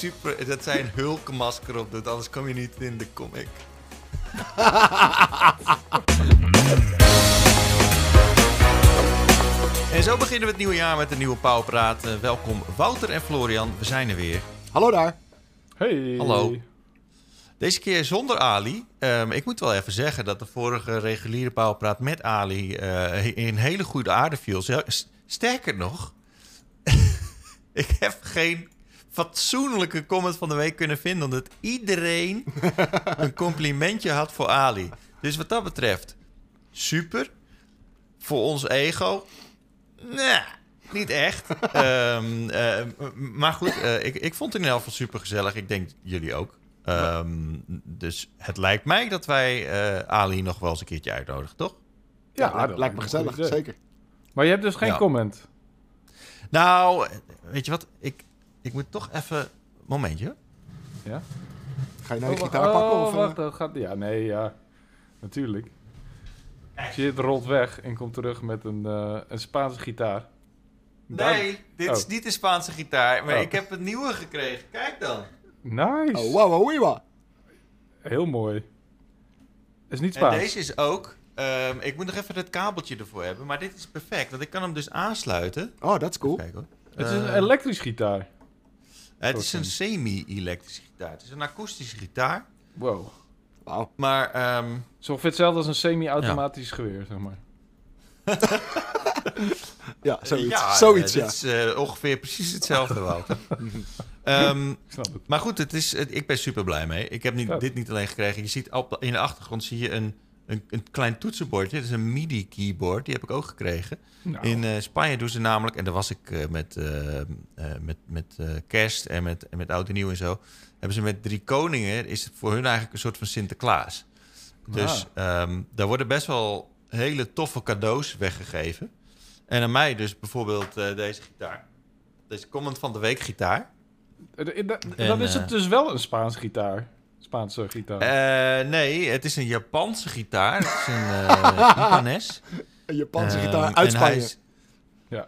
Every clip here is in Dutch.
super... Dat zij een hulkmasker op doet, anders kom je niet in de comic. en zo beginnen we het nieuwe jaar met een nieuwe Pauwpraat. Uh, welkom Wouter en Florian, we zijn er weer. Hallo daar. Hey. Hallo. Deze keer zonder Ali. Um, ik moet wel even zeggen dat de vorige reguliere Pauwpraat met Ali uh, in hele goede aarde viel. Sterker nog, ik heb geen fatsoenlijke comment van de week kunnen vinden. Omdat iedereen een complimentje had voor Ali. Dus wat dat betreft, super. Voor ons ego, nee, niet echt. um, uh, maar goed, uh, ik, ik vond het in ieder geval super gezellig. Ik denk jullie ook. Um, dus het lijkt mij dat wij uh, Ali nog wel eens een keertje uitnodigen, toch? Ja, ja dat lijkt me gezellig, zeker. Maar je hebt dus geen ja. comment? Nou, weet je wat? Ik, ik moet toch even... Momentje. Ja? Ga je nou je oh, gitaar pakken? Oh, of, wacht. Dat gaat... Ja, nee, ja. Natuurlijk. Shit rolt weg en komt terug met een, uh, een Spaanse gitaar. Nee, dit oh. is niet de Spaanse gitaar. Maar oh. ik heb een nieuwe gekregen. Kijk dan. Nice. Oh, wow, wow, wow. Heel mooi. Is niet Spaans. En deze is ook... Um, ik moet nog even het kabeltje ervoor hebben. Maar dit is perfect, want ik kan hem dus aansluiten. Oh, dat is cool. Kijk, hoor. Het is een uh, elektrisch gitaar. Het is een semi-elektrische gitaar. Het is een akoestische gitaar. Wow. Wow. Maar... Um, Zo ongeveer hetzelfde als een semi-automatisch ja. geweer, zeg maar. ja, zoiets. Ja, zoiets, ja. Het is uh, ongeveer precies hetzelfde, Wouter. um, maar goed, het is, het, ik ben super blij mee. Ik heb niet, ja. dit niet alleen gekregen. Je ziet op, in de achtergrond zie je een, een, een klein toetsenbordje. Dat is een MIDI-keyboard. Die heb ik ook gekregen. Nou. In uh, Spanje doen ze namelijk... En daar was ik uh, met, met, met kerst en met, en met oud en nieuw en zo... hebben ze met drie koningen... is het voor hun eigenlijk een soort van Sinterklaas. Dus Ah. um, daar worden best wel hele toffe cadeaus weggegeven. En aan mij dus bijvoorbeeld deze gitaar. Deze comment van de week gitaar. Uh, dan en, is het dus wel een Spaanse gitaar. Spaanse gitaar. Uh, nee, het is een Japanse gitaar. Het is een Ibanez. Een Japanse gitaar uit Spanje. Is, ja.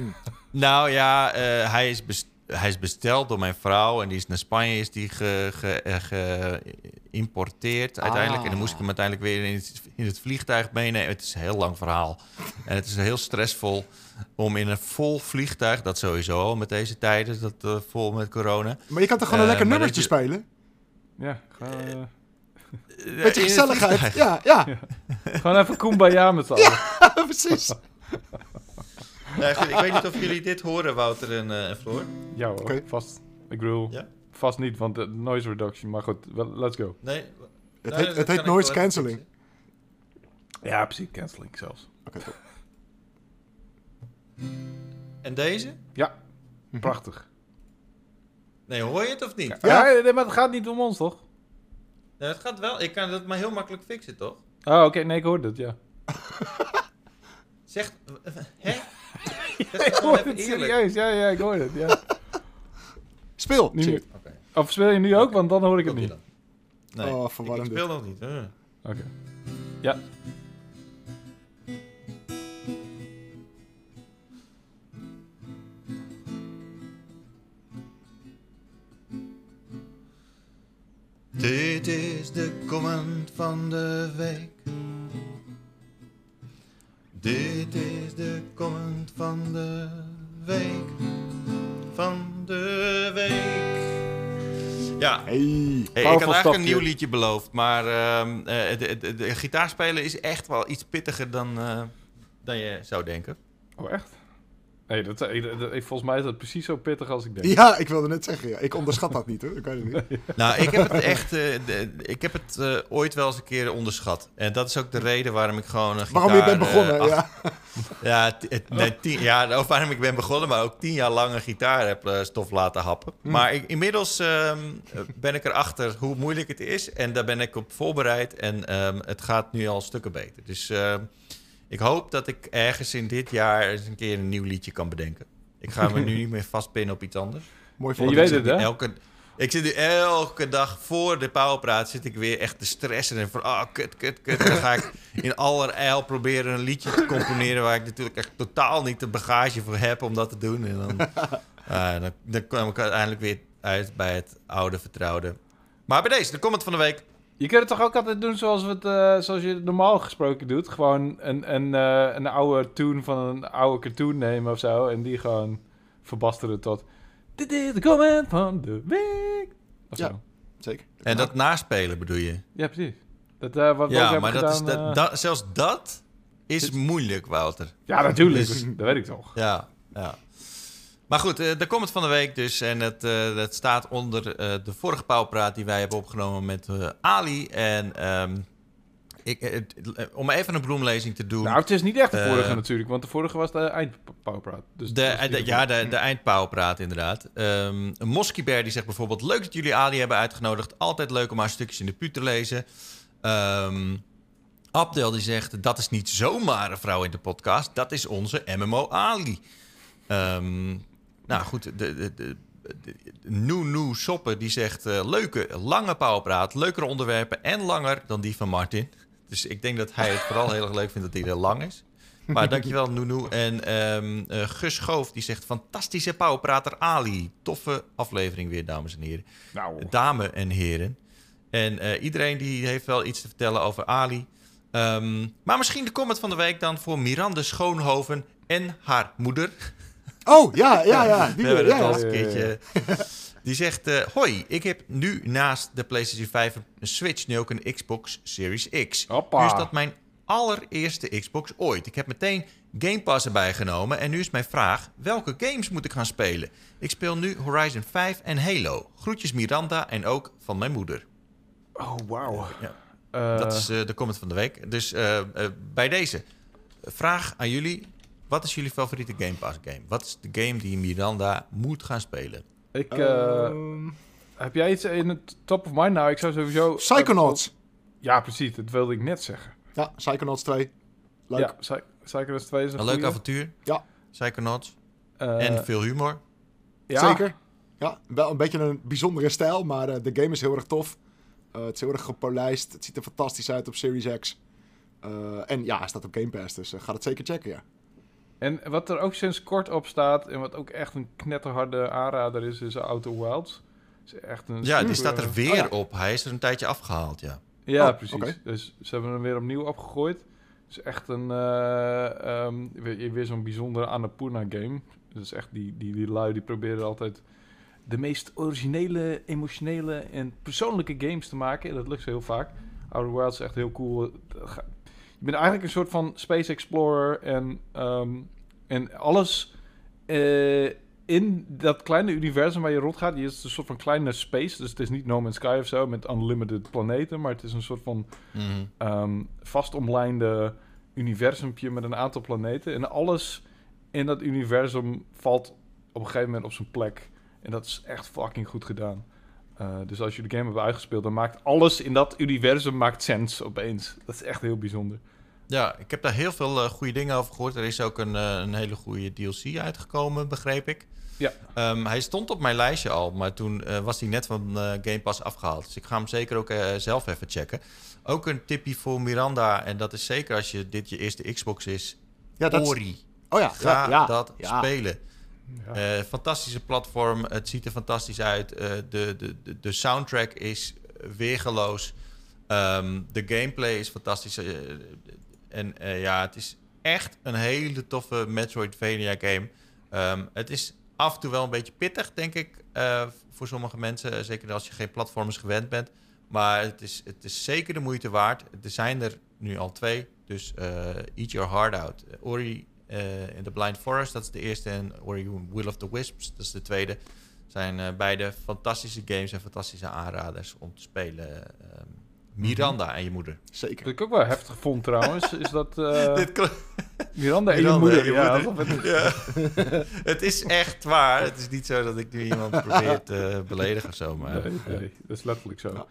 nou ja, hij is hij is besteld door mijn vrouw en die is naar Spanje is die geïmporteerd ge, ge, uiteindelijk. Ah. En dan moest ik hem uiteindelijk weer in het, in het, vliegtuig meenemen. Het is een heel lang verhaal. En het is heel stressvol om in een vol vliegtuig, dat sowieso met deze tijden, dat uh, vol met corona. Maar je kan toch gewoon een uh, lekker nummertje je, spelen? Ja, gewoon... Uh... Beetje gezelligheid. Ja, ja, ja. Gewoon even kumbaya met z'n allen. Ja, precies. Ja, goed, ik weet niet of jullie dit horen, Wouter en, uh, en Floor. Ja hoor, okay. vast. Ik bedoel, ja? vast niet, want de noise reduction. Maar goed, well, let's go. Nee. Het heet, het heet noise cancelling. Ja, precies, cancelling zelfs. Oké, okay, En deze? Ja, prachtig. Nee, hoor je het of niet? Ja, ja nee, maar het gaat niet om ons, toch? Nee, het gaat wel. Ik kan dat maar heel makkelijk fixen, toch? Oh, oké. Okay. Nee, ik hoorde het, ja. Zegt... Hè? Ja, ik hoor het serieus. Ja, ja, ik hoor het. Ja. Speel. Nu, okay. Of speel je nu ook? Okay. Want dan hoor ik het niet. Nee, oh, ik, ik speel nog niet. Uh. Oké. Okay. Ja. Dit is de comment van de week. Dit is de comment van de week. Van de week. Ja, hey, hey, ik had eigenlijk een nieuw liedje beloofd. Maar uh, de, de, de, de gitaarspelen is echt wel iets pittiger dan, uh, dan je zou denken. Oh, echt? Nee, dat, dat, dat, volgens mij is dat precies zo pittig als ik denk. Ja, ik wilde net zeggen. Ja. Ik onderschat dat niet hoor. Ik weet het niet. Nou, ik heb het echt. Uh, de, ik heb het uh, ooit wel eens een keer onderschat. En dat is ook de reden waarom ik gewoon. Een gitaar, waarom je bent begonnen, uh, ja. Ja, nee, tien, ja, of waarom ik ben begonnen, maar ook tien jaar lang een gitaar heb stof laten happen. Hmm. Maar ik, inmiddels um, ben ik erachter hoe moeilijk het is. En daar ben ik op voorbereid. En um, het gaat nu al stukken beter. Dus. Ik hoop dat ik ergens in dit jaar eens een keer een nieuw liedje kan bedenken. Ik ga me nu niet meer vastpinnen op iets anders. Mooi voor ja, je weet het, hè? Elke, ik zit nu elke dag voor de powerpraat zit ik weer echt te stressen. En van, ah, oh, kut, kut, kut. Dan ga ik in allerijl proberen een liedje te componeren... waar ik natuurlijk echt totaal niet de bagage voor heb om dat te doen. En dan, uh, dan, dan kwam ik uiteindelijk weer uit bij het oude vertrouwde. Maar bij deze, de comment van de week. Je kunt het toch ook altijd doen zoals, we het, eh, zoals je het normaal gesproken doet? Gewoon een, een, eh, een oude tune van een oude cartoon nemen of zo. En die gewoon verbasteren tot... Dit is de comment van de week. Of Ja. zo. Zeker. En dat naspelen bedoel je? Ja, precies. Dat, eh, wat Ja, hebben maar dat is, gedaan, dat, zelfs dat is moeilijk, Wouter. Ja, natuurlijk. Dus- dat weet ik toch. Ja, ja. Maar goed, eh, de comment van de week dus. En het, eh, het staat onder eh, de vorige pauwpraat die wij hebben opgenomen met eh, Ali. En ehm, ik, eh, eh, om even een bloemlezing te doen. Nou, het is niet echt de Eh, vorige natuurlijk, want de vorige was de eindpowerpraat. Dus de, dat eh, ja, de, de eindpauwpraat inderdaad. Moskibear die zegt bijvoorbeeld... Leuk dat jullie Ali hebben uitgenodigd. Altijd leuk om haar stukjes in de put te lezen. Ehm Abdel die zegt... Dat is niet zomaar een vrouw in de podcast. Dat is onze MMO Ali. Ehm, nou goed, de, de, de, de, Soppen die zegt... eh, leuke, lange pauwpraat. Leukere onderwerpen en langer dan die van Martin. Dus ik denk dat hij het vooral heel erg leuk vindt dat hij heel lang is. Maar dankjewel, Noenoe. En ehm eh, Gus Goof die zegt... Fantastische pauwprater Ali. Toffe aflevering weer, dames en heren. Nou, Dames en heren. En eh, iedereen die heeft wel iets te vertellen over Ali. Ehm, maar misschien de comment van de week dan voor Miranda Schoonhoven en haar moeder. Oh, ja, ja, ja. Die We hebben het ja, al ja. eens een keertje. Die zegt: eh, Hoi, ik heb nu naast de PlayStation 5 een Switch nu ook een Xbox Series X. Hoppa. Nu is dat mijn allereerste Xbox ooit. Ik heb meteen Game Pass erbij genomen. En nu is mijn vraag: welke games moet ik gaan spelen? Ik speel nu Horizon 5 en Halo. Groetjes Miranda en ook van mijn moeder. oh, wauw. Ja. Eh, Dat is eh, de comment van de week. Dus bij deze vraag aan jullie: wat is jullie favoriete Game Pass game? Wat is de game die Miranda moet gaan spelen? ik, eh, Ehm, heb jij iets in het top of mind? Nou, ik zou sowieso... Psychonauts. Ja, precies. Dat wilde ik net zeggen. Ja, Psychonauts 2. Leuk. Ja, Psy- Psychonauts 2 is een Een leuk avontuur. Ja. Psychonauts. Eh, en veel humor. ja, Zeker. Ja, wel een beetje een bijzondere stijl, maar eh, de game is heel erg tof. Eh, het is heel erg gepolijst. Het ziet er fantastisch uit op Series X. Eh, en ja, hij staat op Game Pass, dus ga het zeker checken, ja. En wat er ook sinds kort op staat... en wat ook echt een knetterharde aanrader is... is Outer Wilds. Is echt een Ja, die staat er weer Oh ja. op. Hij is er een tijdje afgehaald, ja. Ja, Oh, precies. Dus ze hebben hem weer opnieuw opgegooid. Het is echt een... eh, ehm, weer, weer zo'n bijzondere Annapurna game. Dus echt die, die, die lui die proberen altijd... de meest originele, emotionele en persoonlijke games te maken. En dat lukt ze heel vaak. Outer Wilds is echt heel cool. Je bent eigenlijk een soort van space explorer en, ehm, en alles eh, in dat kleine universum waar je rondgaat. Je is een soort van kleine space, dus het is niet No Man's Sky of zo met unlimited planeten, maar het is een soort van Mhm. ehm vastomlijnde universumpje met een aantal planeten. En alles in dat universum valt op een gegeven moment op zijn plek. En dat is echt fucking goed gedaan. Eh, dus als je de game hebt uitgespeeld, dan maakt alles in dat universum maakt sens opeens. Dat is echt heel bijzonder. Ja, ik heb daar heel veel eh, goede dingen over gehoord. Er is ook een, eh, een hele goede DLC uitgekomen, begreep ik. Ja. Ehm, hij stond op mijn lijstje al, maar toen eh, was hij net van eh, Game Pass afgehaald. Dus ik ga hem zeker ook eh, zelf even checken. Ook een tipje voor Miranda, en dat is zeker als je dit je eerste Xbox is. Ja, dat Ori. Oh ja, Ga ja, ja, dat ja. spelen. Eh, fantastische platform. Het ziet er fantastisch uit. Eh, de, de, de, soundtrack is weergeloos. Ehm, de gameplay is fantastisch. Eh, en ja, het is echt een hele toffe Metroidvania game. Ehm, het is af en toe wel een beetje pittig, denk ik, voor sommige mensen. Zeker als je geen platformers gewend bent. Maar het is, het is zeker de moeite waard. Er zijn er nu al twee. Dus eat your heart out. Ori in the Blind Forest, dat is de eerste. En Ori Will of the Wisps, dat is de tweede. Zijn eh, beide fantastische games en fantastische aanraders om te spelen. Ehm, Miranda en je moeder. Zeker. Wat ik ook wel heftig vond trouwens, is dat eh, Dit Miranda en je moeder... en je ja, moeder. het- Ja. het is echt waar. Het is niet zo dat ik nu iemand probeer te beledigen of zo. Maar Nee, nee, dat is letterlijk zo.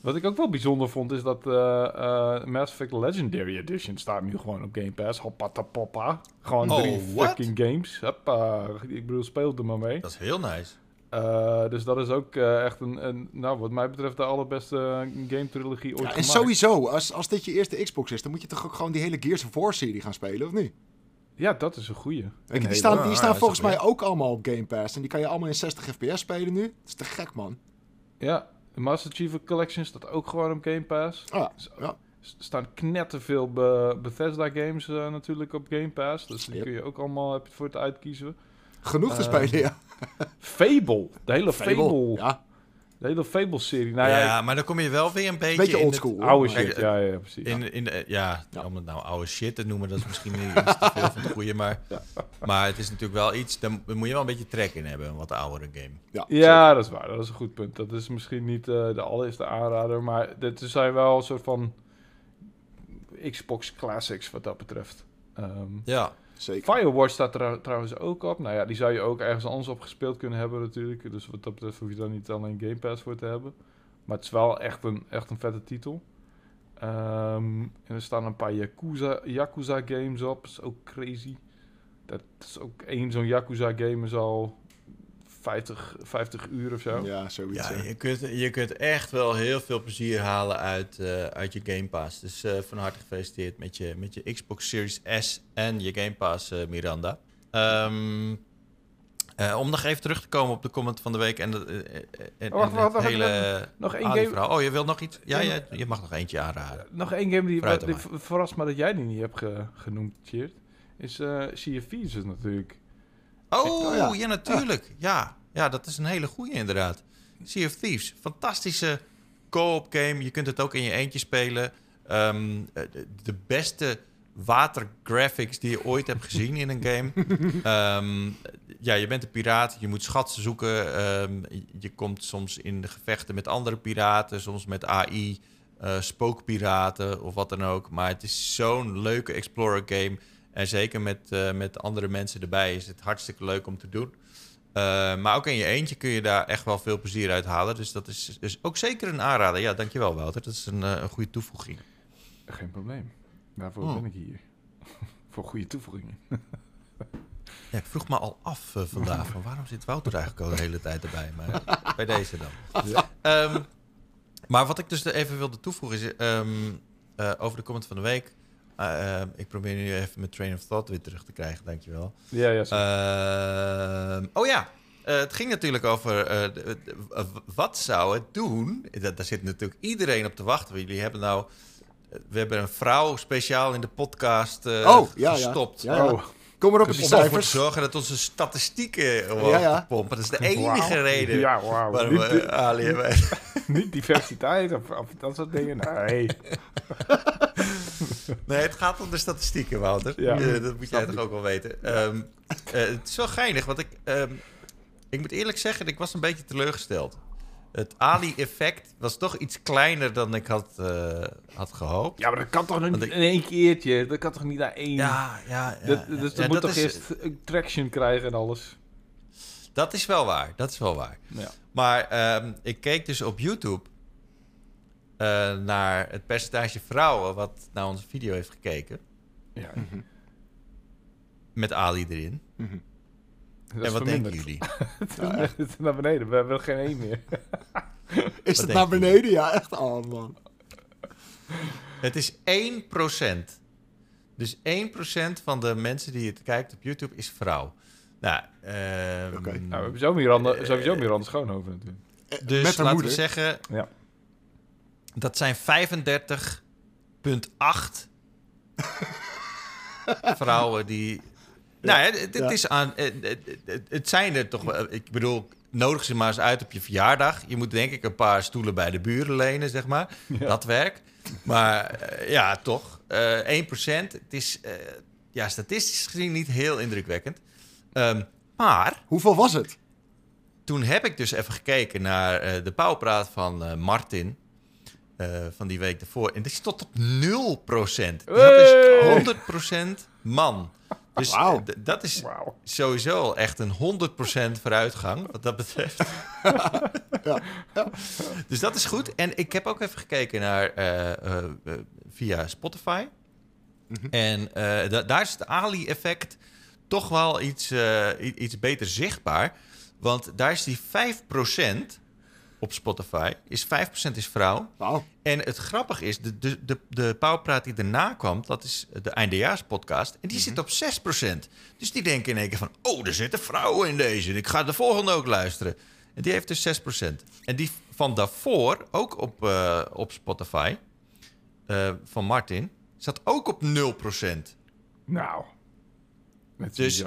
Wat ik ook wel bijzonder vond, is dat eh, eh, Mass Effect Legendary Edition staat nu gewoon op Game Pass. Hoppatapoppa. Gewoon Oh, drie what? fucking games. Hoppa. Ik bedoel, speel er maar mee. dat is heel nice. Eh, dus dat is ook eh, echt een, een, nou wat mij betreft, de allerbeste game-trilogie ooit Ja, en gemaakt. sowieso, als, als dit je eerste Xbox is, dan moet je toch ook gewoon die hele Gears of War serie gaan spelen, of niet? Ja, dat is een goeie. Kijk, Een die staan, Ah, die staan volgens mij ook allemaal op Game Pass. En die kan je allemaal in 60 fps spelen nu. Dat is te gek, man. Ja, de Master Chief Collection staat ook gewoon op Game Pass. Ah, Dus, ja. Er staan knetterveel Be Bethesda games eh, natuurlijk op Game Pass. Dus die Yep. kun je ook allemaal heb je voor het uitkiezen. Genoeg te Eh, spelen, ja. Fable, de hele Fable, Ja, de hele Fable-serie. Nou ja, ja, maar dan kom je wel weer een beetje... beetje in oldschool. oude shit. Ja, ja, precies. In, in de, ja, Ja. om het nou oude shit te noemen, dat is misschien niet iets te veel van het goede. Maar, maar het is natuurlijk wel iets, daar moet je wel een beetje trek in hebben, een wat oudere game. Ja, Ja, dat is waar. Dat is een goed punt. Dat is misschien niet eh, de allereerste aanrader, maar dit zijn wel een soort van Xbox Classics wat dat betreft. Ehm, Ja, Firewatch staat er trouwens ook op. Nou ja, die zou je ook ergens anders op gespeeld kunnen hebben natuurlijk. Dus wat dat betreft hoef je daar niet alleen Game Pass voor te hebben. Maar het is wel echt een, echt een vette titel. Ehm, en er staan een paar Yakuza, Yakuza games op. Dat is ook crazy. Dat is ook één zo'n Yakuza game is al 50, 50 uur of zo. Ja, zoiets. ja je, kunt, je kunt echt wel heel veel plezier halen uit, eh, uit je Game Pass. Dus eh, van harte gefeliciteerd met je, met je Xbox Series S en je Game Pass, eh, Miranda. Ehm, eh, om nog even terug te komen op de comment van de week en, de, en, Oh, wacht, en wacht, het wacht, hele Nog één game, Oh, je wilt nog iets? Ja, Ja, je, je mag nog eentje aanraden. nog één game die, die verrast me dat jij die niet hebt ge- genoemd, Cheert. Is eh Sea of Thieves natuurlijk. Oh, Oh, ja. ja. natuurlijk. Ja. ja, dat is een hele goede inderdaad. Sea of Thieves, fantastische co-op game. Je kunt het ook in je eentje spelen. Ehm, eh, de- de beste watergraphics die je ooit hebt gezien in een game. Ehm, ja, je bent een piraat, je moet schatsen zoeken. Ehm, je komt soms in gevechten met andere piraten, soms met AI, eh, spookpiraten of wat dan ook. Maar het is zo'n leuke explorer game. En zeker met, eh, met andere mensen erbij is het hartstikke leuk om te doen. Eh, maar ook in je eentje kun je daar echt wel veel plezier uit halen. Dus dat is, is ook zeker een aanrader. Ja, dankjewel Wouter. Dat is een, eh, een goede toevoeging. Geen probleem. Daarvoor Oh. ben ik hier. Voor goede toevoegingen. Ja, ik vroeg me al af vandaag van waarom zit Wouter eigenlijk al de hele tijd erbij. Maar bij deze dan. Ja. Ehm, maar wat ik dus even wilde toevoegen is ehm, eh, over de comment van de week. Ehm, ik probeer nu even mijn train of thought weer terug te krijgen, dankjewel. Ja, ja. sorry. Ehm, oh ja, eh, het ging natuurlijk over eh, de- de- wat zou het doen? Da- daar zit natuurlijk iedereen op te wachten. Jullie hebben nou, eh, we hebben een vrouw speciaal in de podcast eh, Oh, ja, ja. gestopt. Ja, ja. Oh, Kom maar op met Om die ervoor te cijfers. zorgen dat onze statistieken omhoog Ja, ja. pompen. Dat is de enige reden Ja, wauw. waarom Niet, we Ali hebben. niet diversiteit of, of dat soort dingen. Nee. Nee, het gaat om de statistieken, Wouter. Ja. Eh, dat moet jij toch ook wel weten. Ehm, eh, het is wel geinig, want ik, ehm, ik moet eerlijk zeggen, ik was een beetje teleurgesteld. Het Ali-effect was toch iets kleiner dan ik had, eh, had gehoopt. Ja, maar dat kan toch niet ik- in één keertje? Dat kan toch niet naar één? Ja, ja, ja. Dat, dus Ja, dat moet dat toch is, eerst traction krijgen en alles. Dat is wel waar, dat is wel waar. Ja. Maar ehm, ik keek dus op YouTube eh, naar het percentage vrouwen wat naar onze video heeft gekeken. ja. Mhm. Met Ali erin. Mhm. Dat en wat denken jullie? Het is naar beneden. We hebben er geen één meer. Is Wat het naar beneden? Ja, echt. Oh, man. Het is 1%. Dus 1% van de mensen die het kijkt op YouTube is vrouw. Nou, ehm, Oké. Nou, we hebben zo Miranda, Eh, sowieso Miranda Schoonhoven natuurlijk. Eh, dus met haar laten moeder. we zeggen, Ja. dat zijn 35,8 vrouwen die... Nou, Ja. is aan... Het, het- het- het zijn er toch wel... Ik bedoel, nodig ze maar eens uit op je verjaardag. Je moet denk ik een paar stoelen bij de buren lenen, zeg maar. Dat werkt. Maar eh, ja, toch. eh 1%. Het is eh, ja, statistisch gezien niet heel indrukwekkend. Ehm, maar Hoeveel was het? toen heb ik dus even gekeken naar eh, de pauwpraat van eh, Martin. eh, van die week ervoor. En die stond op 0%. Die had dus 100% man. Dus eh, dat is Wauw. sowieso al echt een 100% vooruitgang, wat dat betreft. Ja, ja. Dus dat is goed. En ik heb ook even gekeken naar eh, eh, via Spotify. Mhm. En eh, da- daar is het Ali-effect toch wel iets, eh, iets beter zichtbaar. Want daar is die 5% op Spotify. Is 5% is vrouw. En het grappige is, de, de, de, de Powerpraat die daarna kwam, dat is de eindejaarspodcast. En die zit op 6%. Dus die denken in één keer van, oh, er zitten vrouwen in deze. Ik ga de volgende ook luisteren. En die heeft dus 6%. En die van daarvoor, ook op, eh, op Spotify, eh, van Martin, zat ook op 0%. Nou. Met Dus-.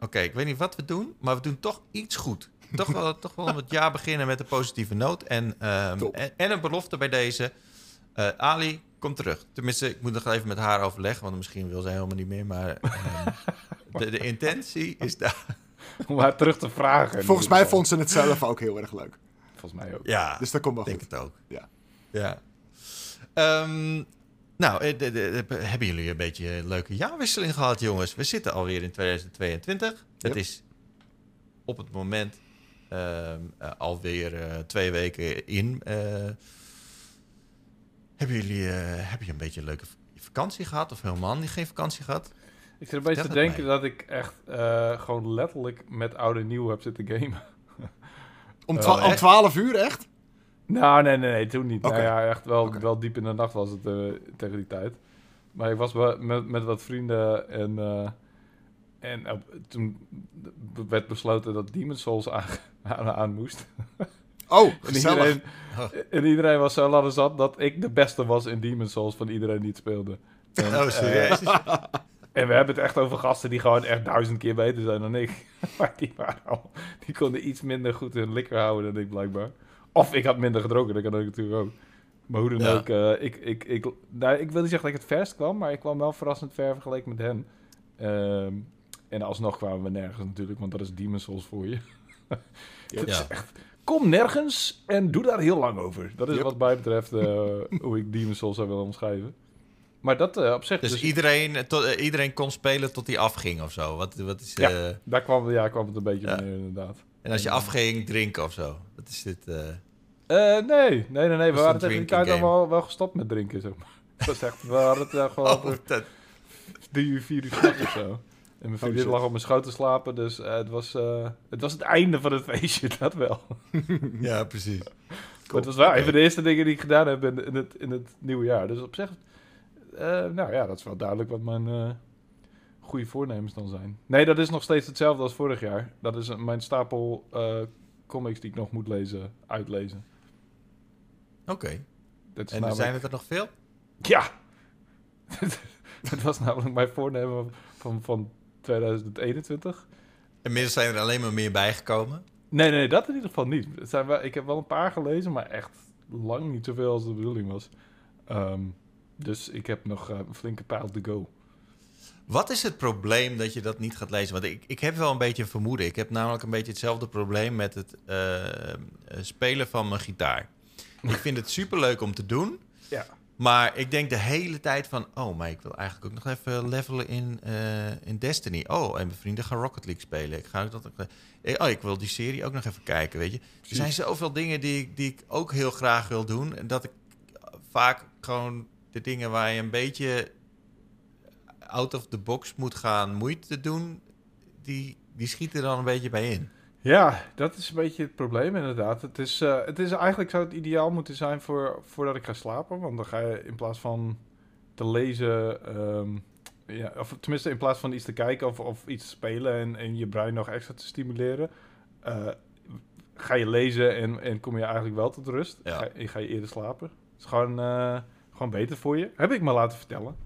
Oké, ik weet niet wat we doen, maar we doen toch iets goed. Toch wel, toch wel het jaar beginnen met een positieve noot. En, ehm, en, en een belofte bij deze. Eh, Ali, kom terug. Tenminste, ik moet nog even met haar overleggen, want misschien wil zij helemaal niet meer. Maar ehm, de, de intentie is daar. Om haar terug te vragen. Volgens mij vond ze het zelf ook heel erg leuk. Volgens mij ook. Ja, Dus dat komt wel ik denk goed. het ook. Ja. Ja. Ehm, nou, eh, de- de- de- hebben jullie een beetje een leuke jaarwisseling gehad, jongens? We zitten alweer in 2022. Het is op het moment alweer eh, twee weken in. Eh, hebben jullie eh, hebben jullie een beetje een leuke vakantie gehad? Of helemaal niet geen vakantie gehad? Ik zit een beetje te denken mij. dat ik echt eh, gewoon letterlijk met oude en nieuw heb zitten gamen. Om, twa- om echt? 12 uur, echt? Nou, nee, nee, nee, toen niet. Nou ja, echt wel, wel diep in de nacht was het eh, tegen die tijd. Maar ik was met, met wat vrienden en, eh, en eh, toen werd besloten dat Demon's Souls aan, aan, aan moest. Oh, En iedereen, en iedereen was zo laten zat dat ik de beste was in Demon's Souls van iedereen die het speelde. En, Oh, eh, serieus? en we hebben het echt over gasten die gewoon echt duizend keer beter zijn dan ik. maar die, waren al, die konden iets minder goed hun likker houden dan ik blijkbaar. Of ik had minder gedronken, dat kan ook natuurlijk ook. Maar hoe dan Ja. ook, eh, ik, ik, ik, nou, ik wil niet zeggen dat ik het verst kwam, maar ik kwam wel verrassend ver vergeleken met hen. Ehm, en alsnog kwamen we nergens natuurlijk, want dat is Demon's Souls voor je. Ja. echt, kom nergens en doe daar heel lang over. Dat is Yep. wat mij betreft eh, hoe ik Demon's Souls zou willen omschrijven. Maar dat eh, op zich... Dus dus- iedereen, eh, iedereen kon spelen tot hij afging of zo? Wat, wat is, Ja. Daar kwam, ja, kwam het een beetje Ja. neer, inderdaad. en als je afging, drinken of zo? Wat is dit? nee, nee, nee, nee. We waren tegen die tijd al game. wel, wel gestopt met drinken, zeg maar. Dat is echt, we hadden het gewoon Oh, dat- drie uur, vier uur of zo. En mijn vriendin shit. lag op mijn schoot te slapen, dus eh, het, was, eh, het was het einde van het feestje, dat wel. ja, precies. Maar het was wel Oké. een van de eerste dingen die ik gedaan heb in, in, het, in het nieuwe jaar. Dus op zich, eh, nou ja, dat is wel duidelijk wat mijn goede voornemens dan zijn. Nee, dat is nog steeds hetzelfde als vorig jaar. Dat is mijn stapel comics die ik nog moet lezen, uitlezen. Oké. En namelijk- zijn het er nog veel? Ja! dat was namelijk mijn voornemen van, van 2021. Inmiddels zijn er alleen maar meer bijgekomen. Nee, nee, dat in ieder geval niet. Het zijn wel, ik heb wel een paar gelezen, maar echt lang niet zoveel als de bedoeling was. Ehm, dus ik heb nog eh, een flinke pijl to go. Wat is het probleem dat je dat niet gaat lezen? Want ik, ik heb wel een beetje een vermoeden. Ik heb namelijk een beetje hetzelfde probleem met het eh, eh, spelen van mijn gitaar. ik vind het superleuk om te doen. Ja. Maar ik denk de hele tijd van... Oh, maar ik wil eigenlijk ook nog even levelen in, eh, in Destiny. Oh, en mijn vrienden gaan Rocket League spelen. Ik ga dat ook... eh, Oh, ik wil die serie ook nog even kijken, weet je. Er zijn zoveel dingen die, ik- die ik ook heel graag wil doen. En dat ik vaak gewoon de dingen waar je een beetje out of the box moet gaan moeite doen... Die, die schieten er dan een beetje bij in. Ja, dat is een beetje het probleem inderdaad. Het is, eh, het is eigenlijk zou het ideaal moeten zijn voor, voordat ik ga slapen. Want dan ga je in plaats van te lezen, ehm, ja, of tenminste in plaats van iets te kijken of, of iets te spelen en, en je brein nog extra te stimuleren, eh, ga je lezen en, en kom je eigenlijk wel tot rust. Ja. Ga, je- ga je eerder slapen. Het is gewoon, eh, gewoon beter voor je. Heb ik me laten vertellen.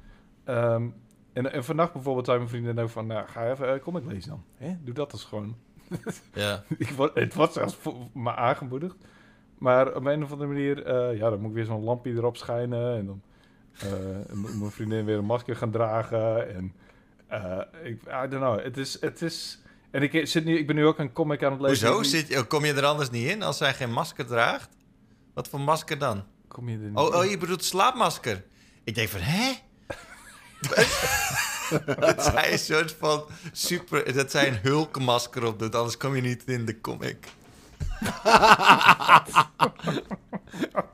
Ehm, en, en vannacht bijvoorbeeld zei mijn vriendin ook van, nou, ga even uh, comic lezen dan. Hè? Doe dat dus gewoon. Ja. Ik word, het was zelfs voor me aangemoedigd. Maar op een of andere manier, eh, ja, dan moet ik weer zo'n lampje erop schijnen. En dan eh, moet mijn vriendin weer een masker gaan dragen. En eh, ik, I don't know. Het is, het is... En ik, zit nu, ik ben nu ook een comic aan het lezen. Hoezo? Zit, je- kom je er anders niet in als zij geen masker draagt? Wat voor masker dan? Kom je er niet Oh, oh in? je bedoelt slaapmasker. Ik denk van, hè? dat zij een soort van super... Dat zij een hulkmasker op doet, anders kom je niet in de comic.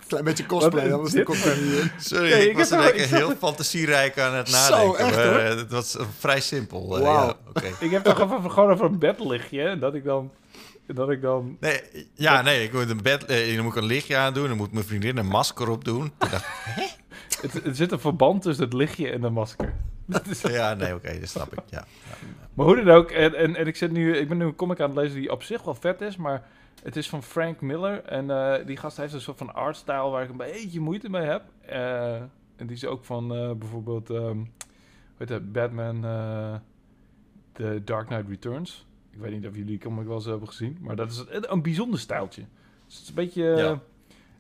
Klein beetje cosplay, dat was de in. Sorry, Nee, ik was er lekker heel het- fantasierijk aan het Zo, nadenken. echt, maar, hoor? eh, het was eh, vrij simpel. eh, ja. Ik heb toch even gewoon over een bedlichtje. Dat ik dan Dat ik dan... Nee, ja, nee, ik moet een bed, eh, dan moet ik een lichtje aan doen. Dan moet mijn vriendin een masker op doen. Ik dacht, Het, er zit een verband tussen het lichtje en de masker. Ja, nee, oké, dat snap ik. Ja. maar hoe dan ook, en, en, en ik, zit nu, ik ben nu een comic aan het lezen die op zich wel vet is, maar het is van Frank Miller. En eh, die gast heeft een soort van artstyle waar ik een beetje moeite mee heb. Eh, en die is ook van bijvoorbeeld, ehm hoe heet dat, Batman, The Dark Knight Returns. Ik weet niet of jullie die comic wel eens hebben gezien, maar dat is een, een bijzonder stijltje. Dus het is een beetje... Ja.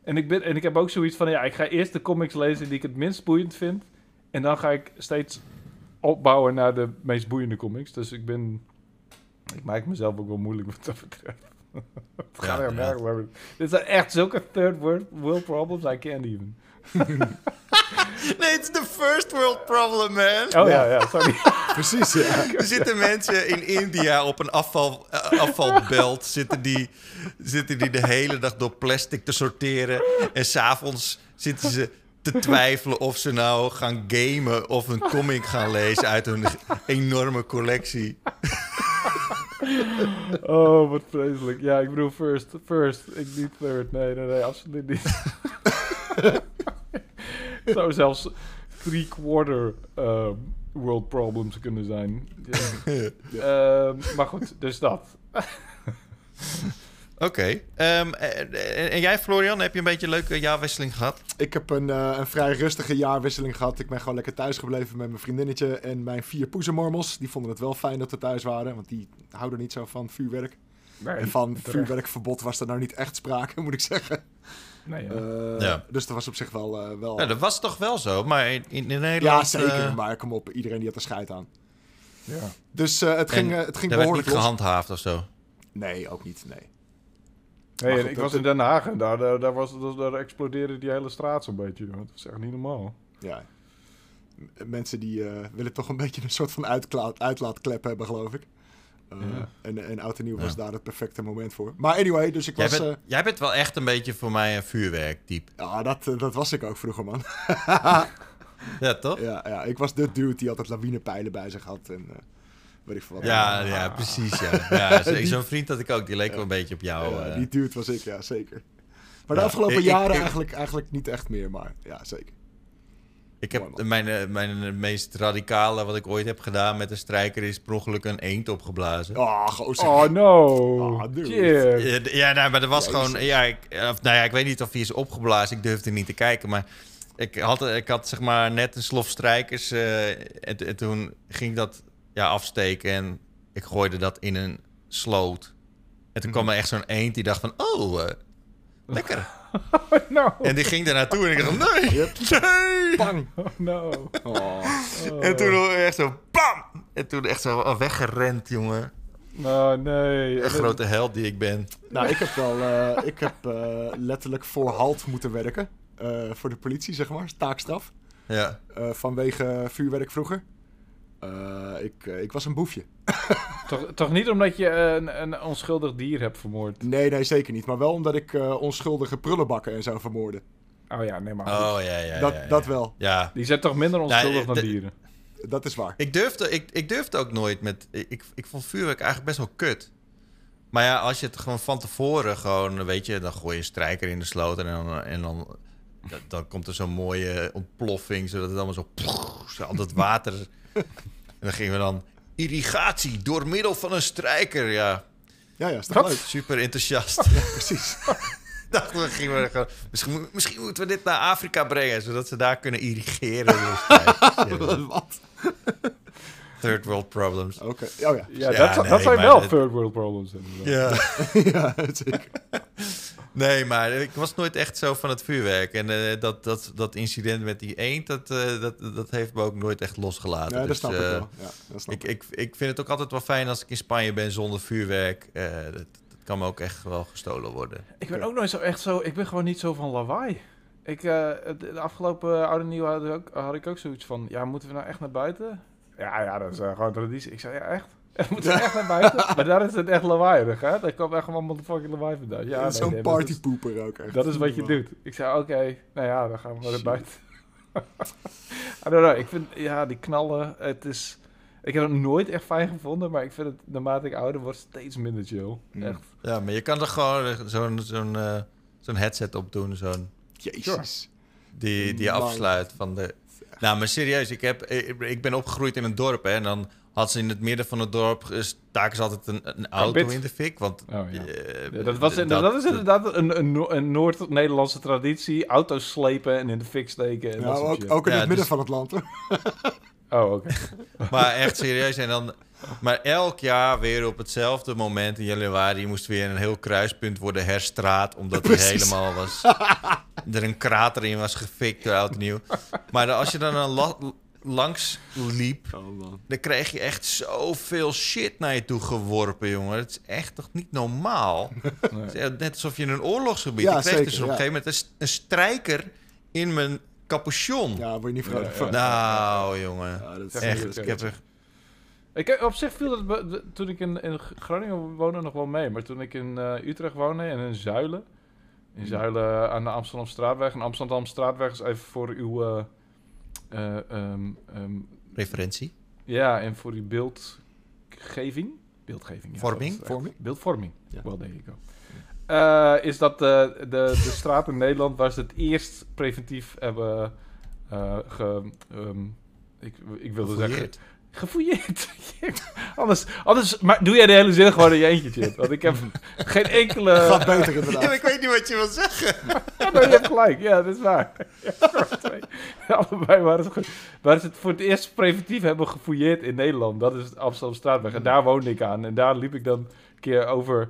En, ik ben, en ik heb ook zoiets van, ja, ik ga eerst de comics lezen die ik het minst boeiend vind. En dan ga ik steeds opbouwen naar de meest boeiende comics. Dus ik ben... Ik maak mezelf ook wel moeilijk wat dat betreft. het gaat erg. maar Dit zijn echt zulke third world, world problems, I can't even. Nee, het is de first world problem, man. Oh ja, ja, sorry. Precies, ja. Er zitten mensen in India op een afval, eh, afvalbelt. Zitten die, zitten die de hele dag door plastic te sorteren. En s'avonds zitten ze te twijfelen of ze nou gaan gamen of een comic gaan lezen uit hun enorme collectie. Oh, wat vreselijk. Ja, ik bedoel first, first. Ik niet third. Nee, nee, nee, absoluut niet. Het zou zelfs three-quarter ehm, world problems kunnen zijn. Ehm, maar goed, dus dat. Oké. Ehm, en, en- en jij, Florian, heb je een beetje een leuke jaarwisseling gehad? Ik heb een, eh, een vrij rustige jaarwisseling gehad. Ik ben gewoon lekker thuis gebleven met mijn vriendinnetje en mijn vier poezenmormels. Die vonden het wel fijn dat we thuis waren, want die houden niet zo van vuurwerk. Nee, En van terecht. vuurwerkverbod was er nou niet echt sprake, moet ik zeggen. Nee, ja. Eh, Ja. Dus dat was op zich wel... eh, wel... Nou, dat was toch wel zo, maar in, in ja, Nederland... zeker. eh, maar kom op, iedereen die had er scheid aan. ja. Dus eh, het ging, En het ging behoorlijk niet los. gehandhaafd of zo. Nee, ook niet, nee. Nee, goed, ik was in Den Haag en daar, daar, daar, was, daar, daar explodeerde die hele straat zo'n beetje. Dat is echt niet normaal. Ja. Mensen die eh, willen toch een beetje een soort van uitlaatklep hebben, geloof ik. Eh, Ja. En, en Oud en Nieuw Ja. was daar het perfecte moment voor. Maar anyway, dus ik Jij was... bent, eh, jij bent wel echt een beetje voor mij een vuurwerktype. ja, dat, eh, dat was ik ook vroeger, man. Ja, toch? ja, ja, ik was de dude die altijd lawinepijlen bij zich had. En weet ik veel wat. Ja, ja, precies. Ja. Ja, Die- Zo'n vriend had ik ook, die leek wel een beetje op jou. Ja, die dude was ik, ja, zeker. Maar de afgelopen ik- ik- jaren ik- eigenlijk, eigenlijk niet echt meer, maar ja, zeker. Ik heb mijn, eh, mijn eh, meest radicale wat ik ooit heb gedaan met een strijker is per ongeluk een eend opgeblazen. Oh, gozer. Oh no! Dude. Cheers. Ja, nou, maar dat was Jezus. gewoon. Ja, ik, of, nou ja, ik weet niet of hij is opgeblazen. Ik durfde niet te kijken. Maar ik had, ik had zeg maar net een slof strijkers. eh, en, en toen ging ik dat ja, afsteken. En ik gooide dat in een sloot. En toen kwam er echt zo'n eend die dacht van... Oh, eh, lekker. Oh no! En die ging daar naartoe en ik dacht... Nee, Yep. nee. Bang. Oh no! Oh. En toen echt zo... Bam! En toen echt zo weggerend, jongen. Oh nee. Een grote held die ik ben. Nou, ik heb wel, eh, ik heb eh, letterlijk voor halt moeten werken. Eh, voor de politie, zeg maar, taakstraf. Ja. Eh, vanwege vuurwerk vroeger. Eh, ik, eh, ik was een boefje. Toch, toch niet omdat je een, een onschuldig dier hebt vermoord? Nee, nee, zeker niet. Maar wel omdat ik eh, onschuldige prullenbakken en zo vermoorde. Oh ja, nee maar. Oh, ja, ja, dat, ja, ja. dat wel. Ja, Die zijn toch minder onschuldig Nee, dan dieren? Dat is waar. Ik durfde, ik, ik durfde ook nooit met. Ik, ik vond vuurwerk eigenlijk best wel kut. Maar ja, als je het gewoon van tevoren gewoon, weet je, dan gooi je een strijker in de sloot en dan, en dan, dan, komt er zo'n mooie ontploffing, zodat het allemaal zo, zo al dat water. en dan gingen we dan irrigatie door middel van een strijker. Ja, Ja, ja, is toch Wat? leuk? super enthousiast. Precies. Dachten we, gingen we gewoon, misschien, misschien moeten we dit naar Afrika brengen, zodat ze daar kunnen irrigeren. Ja, Wat? Third world problems. Oké. Oh ja. Ja, Ja, dat, nee, dat zijn wel third world problems. inderdaad. Ja. ja, zeker. Nee, maar ik was nooit echt zo van het vuurwerk. En eh, dat, dat, dat incident met die eend, dat, eh, dat, dat heeft me ook nooit echt losgelaten. Ja, dat Dus, snap ik eh, wel. Ja, dat snap Ik, ik, ik vind het ook altijd wel fijn als ik in Spanje ben zonder vuurwerk. Eh, dat, dat kan me ook echt wel gestolen worden. Ik ben ook nooit zo echt zo... Ik ben gewoon niet zo van lawaai. Ik, eh, de afgelopen oude nieuw had, ik ook- had ik ook zoiets van... Ja, moeten we nou echt naar buiten? Ja, ja, dat is gewoon traditie. Ik zei, ja, echt? Moeten we echt naar buiten? maar daar is het echt lawaaierig, hè? Daar komt echt gewoon motherfucking lawaai vandaan. Ja, nee, Zo'n nee, partypoeper ook echt. Dat is wat je doet. Ik zei, oké, nou ja, dan gaan we naar buiten. I don't know, ik vind, ja, die knallen, het is... Ik heb het nooit echt fijn gevonden, maar ik vind het naarmate ik ouder word steeds minder chill. Mm. Echt. Ja, maar je kan er gewoon eh, zo'n zo'n eh, zo'n headset op doen, zo'n Jezus. die, die afsluit van de... Nou, maar serieus, ik, heb, ik, ik ben opgegroeid in een dorp, hè. En dan had ze in het midden van het dorp... staken ze altijd een, een auto in de fik, want... Oh, ja. eh, Ja, dat, was, dat, is inderdaad een, een, Noor- een Noord-Nederlandse traditie. Auto's slepen en in de fik steken. En Ja, dat soort ook, ook in Ja, het midden dus- van het land. hoor. Oh, oké. Maar echt serieus. En dan, maar elk jaar weer op hetzelfde moment in januari moest weer een heel kruispunt worden herstraat. Omdat hij Precies. helemaal was. er een krater in was gefikt, oud en nieuw. Maar als je dan een la- langs liep, Oh, man. dan kreeg je echt zoveel shit naar je toe geworpen, jongen. Het is echt toch niet normaal. Nee. Net alsof je in een oorlogsgebied. Ja, ik kreeg zeker, dus op een gegeven moment een, strijker in mijn capuchon. Ja, word je niet Ja, vrolijk ja. van. Nou, jongen. Ja, dat is Echt, ik heb er... Ik, eh, op zich viel be- de- toen ik in, in Groningen woonde nog wel mee. Maar toen ik in eh, Utrecht woonde en in Zuilen. In Zuilen aan de Amsterdamstraatweg. En Amsterdamstraatweg is even voor uw... eh, eh, ehm, ehm, Referentie. ja, en voor uw beeldgeving. Beeldgeving, ja. Vorming? Beeldvorming. Ja. Wel, denk ik. Eh, is dat de, de, de straat in Nederland waar ze het eerst preventief hebben eh ge... ehm, ik, ik wilde zeggen... Gefouilleerd. Anders, anders maar doe jij de hele zin gewoon in je eentje, Chip. Want ik heb geen enkele... Gaat beter inderdaad. ik weet niet wat je wil zeggen. Ja, maar je hebt gelijk. Ja, dat is waar. Ja. Allebei waren het goed. Waar ze het voor het eerst preventief hebben gefouilleerd in Nederland. Dat is het Amsterdam Straatweg. En daar woonde ik aan. En daar liep ik dan een keer over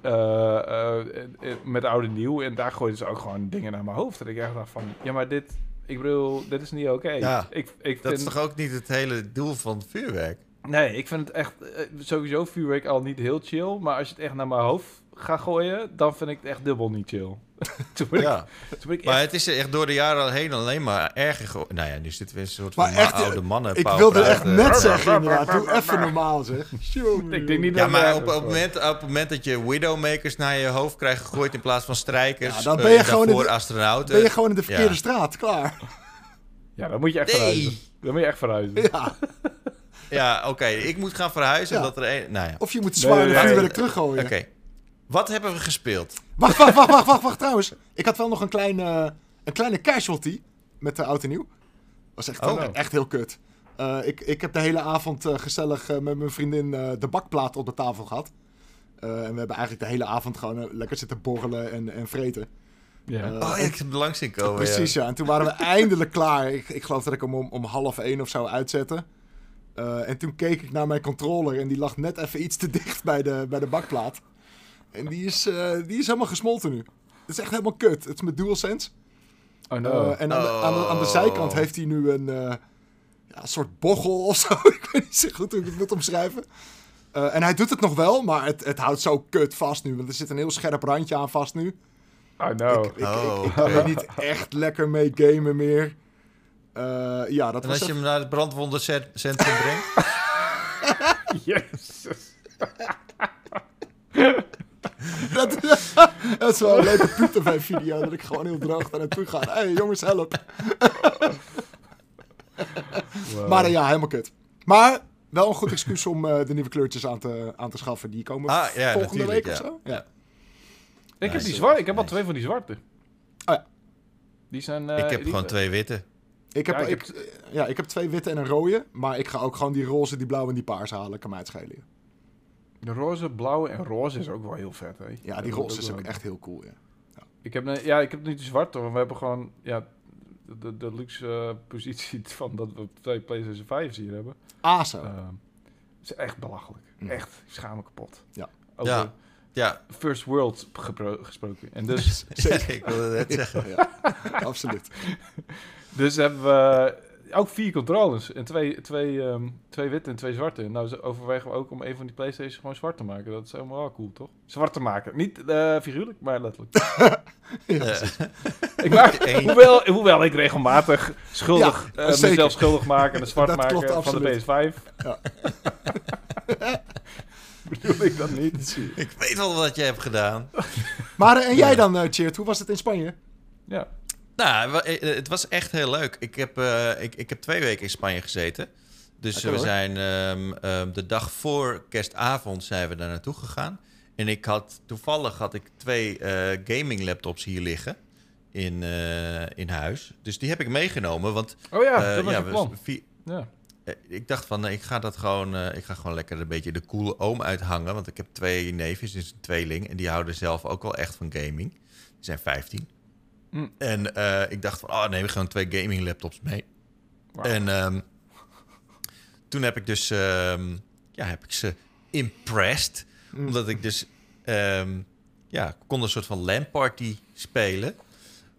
eh, eh, eh, met oud en nieuw. En daar gooiden ze ook gewoon dingen naar mijn hoofd. En ik dacht van, ja, maar dit... Ik bedoel, dit is niet oké. Ja, ik, ik Dat vind, is toch ook niet het hele doel van vuurwerk? Nee, ik vind het echt eh, sowieso vuurwerk al niet heel chill. Maar als je het echt naar mijn hoofd gaat gooien, dan vind ik het echt dubbel niet chill. toen ben ik, Ja, toen ben ik maar echt... het is echt door de jaren heen alleen maar erger geworden. Nou ja, nu zitten we in een soort van Maar echt, oude mannen. Ik wilde echt net zeggen inderdaad. Doe even normaal zeg. Ik denk niet Ja, dat maar op, op, het moment, op het moment dat je widowmakers naar je hoofd krijgt gegooid in plaats van strijkers, Ja, dan eh, ben je gewoon in de- astronauten. Ben je gewoon in de verkeerde Ja. straat, klaar. Ja, dan moet je echt Nee. verhuizen. Dan moet je echt verhuizen. Ja. Ja, oké, ik moet gaan verhuizen Ja. omdat er een... Nou ja, Of je moet zwaar nee, de nee. vuurwerk teruggooien. oké. Wat hebben we gespeeld? Wacht, wacht, wacht, wacht, wacht, wacht, trouwens. Ik had wel nog een kleine, een kleine casualty met de oud en nieuw. Was echt, Oh. echt heel kut. Eh, ik, ik heb de hele avond eh, gezellig eh, met mijn vriendin eh, de bakplaat op de tafel gehad. Eh, en we hebben eigenlijk de hele avond gewoon lekker zitten borrelen en, en vreten. Ja. Oh, ja, ik heb er langs zien komen. Precies, ja. En toen waren we eindelijk klaar. Ik, ik geloof dat ik hem om, om half één of zo uitzette. Eh, en toen keek ik naar mijn controller en die lag net even iets te dicht bij de, bij de bakplaat. En die is, eh, die is helemaal gesmolten nu. Het is echt helemaal kut. Het is met DualSense. Oh no. Eh, en aan de, aan, de, aan de Oh. zijkant heeft hij nu een, eh, ja, een soort bochel of zo. ik weet niet zo goed hoe ik het moet omschrijven. Eh, en hij doet het nog wel, maar het, het houdt zo kut vast nu. Want er zit een heel scherp randje aan vast nu. oh no. Ik, ik, Oh, ik, ik kan oké. er niet echt lekker mee gamen meer. Eh, ja, dat En was als je hem naar het brandwondencentrum brengt? Jezus. dat, dat is wel een leuke PuTV video dat ik gewoon heel droog daar naartoe ga. Hé hey, jongens, help. Wow. Maar eh, ja, helemaal kut. Maar wel een goed excuus om eh, de nieuwe kleurtjes aan te, aan te schaffen. Die komen Ah, ja, volgende week ja. of zo. Ja. ik heb die zwarte. Ik heb al twee van die zwarte. Oh ja. Die zijn... eh, ik heb die- gewoon twee witte. Ik, heb, Ja, ik, ik heb- ja, ik heb twee witte en een rode. Maar ik ga ook gewoon die roze, die blauwe en die paars halen. Kan mij het schelen. De roze, blauwe en roze is ook wel heel vet, hè? Ja, die roze is ook echt heel cool. Ja. Ik heb, ja, ik heb niet de zwarte, want we hebben gewoon... Ja, de, de, de luxe eh, positie van dat we twee PlayStation 5's hier hebben. ASO. Ehm, het is echt belachelijk. Mm. Echt, ik schaam me kapot. Ja. Over Ja. Ja, First World gesproken. En dus, Zeker. ik wilde net zeggen. ja, absoluut. dus hebben we ook vier controllers. En twee, twee, ehm, twee witte en twee zwarte. Nou overwegen we ook om een van die Playstations gewoon zwart te maken. Dat is helemaal wel cool, toch? Zwart te maken. Niet eh, figuurlijk, maar letterlijk. Eh, Ik maak, hoewel, hoewel ik regelmatig schuldig, Ja, eh, mezelf schuldig maak en zwart Dat klopt maken van de absoluut. PS5. Ja. Bedoel ik dat niet? ik weet wel wat je hebt gedaan. Maar en jij dan, eh Cheert? Hoe was het in Spanje? Ja. Nou, wa- eh, het was echt heel leuk. Ik heb, eh, ik, ik heb twee weken in Spanje gezeten. Dus we zijn ehm, ehm, de dag voor kerstavond zijn we daar naartoe gegaan. En ik had toevallig had ik twee eh, gaming laptops hier liggen in, eh, in huis. Dus die heb ik meegenomen. Want Oh ja, eh, dat was ja, we- eh, ik dacht van, ik ga dat gewoon, eh, ik ga gewoon lekker een beetje de coole oom uithangen. Want ik heb twee neefjes, dus een tweeling. En die houden zelf ook wel echt van gaming. Die zijn 15. Mm. En eh, ik dacht van, oh neem ik gewoon twee gaming laptops mee. En ehm, toen heb ik dus, ehm, ja, heb ik ze impressed. Mm. Omdat ik dus, ehm, ja, kon een soort van LAN party spelen.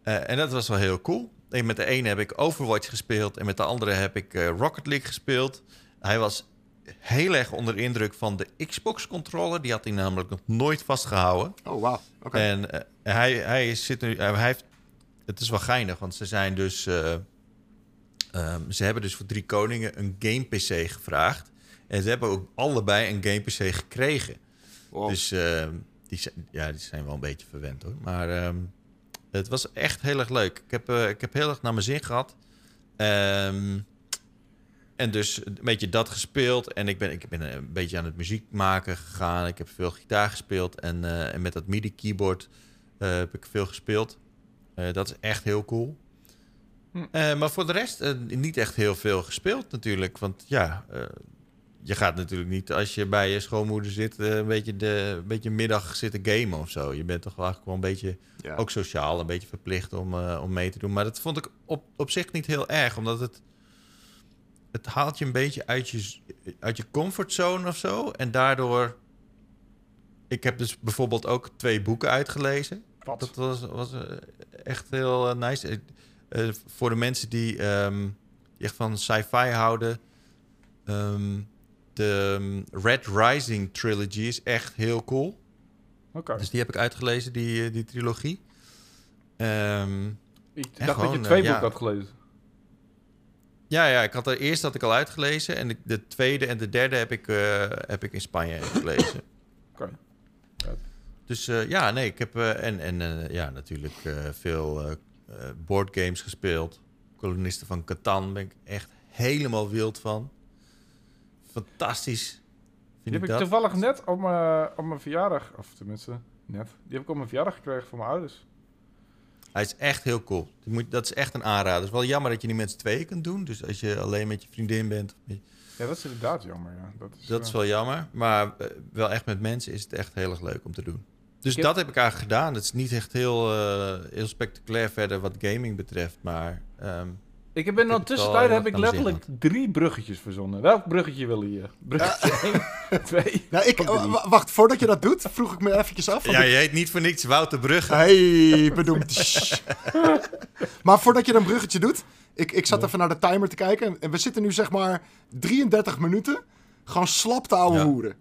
Eh, en dat was wel heel cool. En met de ene heb ik Overwatch gespeeld en met de andere heb ik eh, Rocket League gespeeld. Hij was heel erg onder indruk van de Xbox controller. Die had hij namelijk nog nooit vastgehouden. Oh, wauw. Oké. En hij, hij zit nu, hij heeft, het is wel geinig, want ze zijn dus, eh, ehm, ze hebben dus voor Drie Koningen een game PC gevraagd. En ze hebben ook allebei een game PC gekregen. Wow. Dus ehm, die, zijn, ja, die zijn wel een beetje verwend hoor. Maar ehm, het was echt heel erg leuk. Ik heb, eh, ik heb heel erg naar mijn zin gehad. En dus een beetje dat gespeeld. En ik ben, ik ben een beetje aan het muziek maken gegaan. Ik heb veel gitaar gespeeld. En, eh, en met dat MIDI-keyboard heb ik veel gespeeld. Eh, dat is echt heel cool. Hm. Eh, maar voor de rest eh, niet echt heel veel gespeeld natuurlijk. Want ja, je gaat natuurlijk niet als je bij je schoonmoeder zit... een, beetje de, een beetje middag zitten gamen of zo. Je bent toch wel eigenlijk wel een beetje ja. ook sociaal een beetje verplicht om, om mee te doen. Maar dat vond ik op, op zich niet heel erg, omdat het, het haalt je een beetje uit je, uit je comfortzone of zo. En daardoor. Ik heb dus bijvoorbeeld ook twee boeken uitgelezen. Wat? Dat was, was eh, echt heel eh, nice. Eh, voor de mensen die, die echt van sci-fi houden. ehm, de ehm, Red Rising trilogy is echt heel cool. Oké. Dus die heb ik uitgelezen, die, die trilogie. Ehm, Ik dacht dat je twee ja. boeken had gelezen. ja, ja, ik had er eerst had ik al uitgelezen. En de, de tweede en de derde heb ik, heb ik in Spanje gelezen. Oké. Dus eh, ja, nee, ik heb... eh, en en eh, ja, natuurlijk veel boardgames gespeeld. Kolonisten van Catan ben ik echt helemaal wild van. Fantastisch. Die heb ik dat. toevallig net op mijn, op mijn verjaardag, of tenminste, net. Die heb ik op mijn verjaardag gekregen van mijn ouders. Hij is echt heel cool. Dat is echt een aanrader. Het is wel jammer dat je niet met z'n tweeën kunt doen. Dus als je alleen met je vriendin bent... Ja, dat is inderdaad jammer, ja. Dat is, Dat is wel jammer. Maar wel echt met mensen is het echt heel erg leuk om te doen. Dus Ik dat heb ik eigenlijk gedaan. Het is niet echt heel, eh, heel spectaculair verder wat gaming betreft. Maar ehm, Ik heb in de tussentijd heb ik letterlijk drie bruggetjes verzonnen. Welk bruggetje wil je? Bruggetje 1, 2. Nou, ik, wacht, voordat je dat doet, vroeg ik me eventjes af. ja, ik- je heet niet voor niks Wouter Brugge. Hey, bedoemd. maar voordat je een bruggetje doet, ik, ik zat even naar de timer te kijken. En we zitten nu zeg maar 33 minuten gewoon slap te ouwe Ja. hoeren.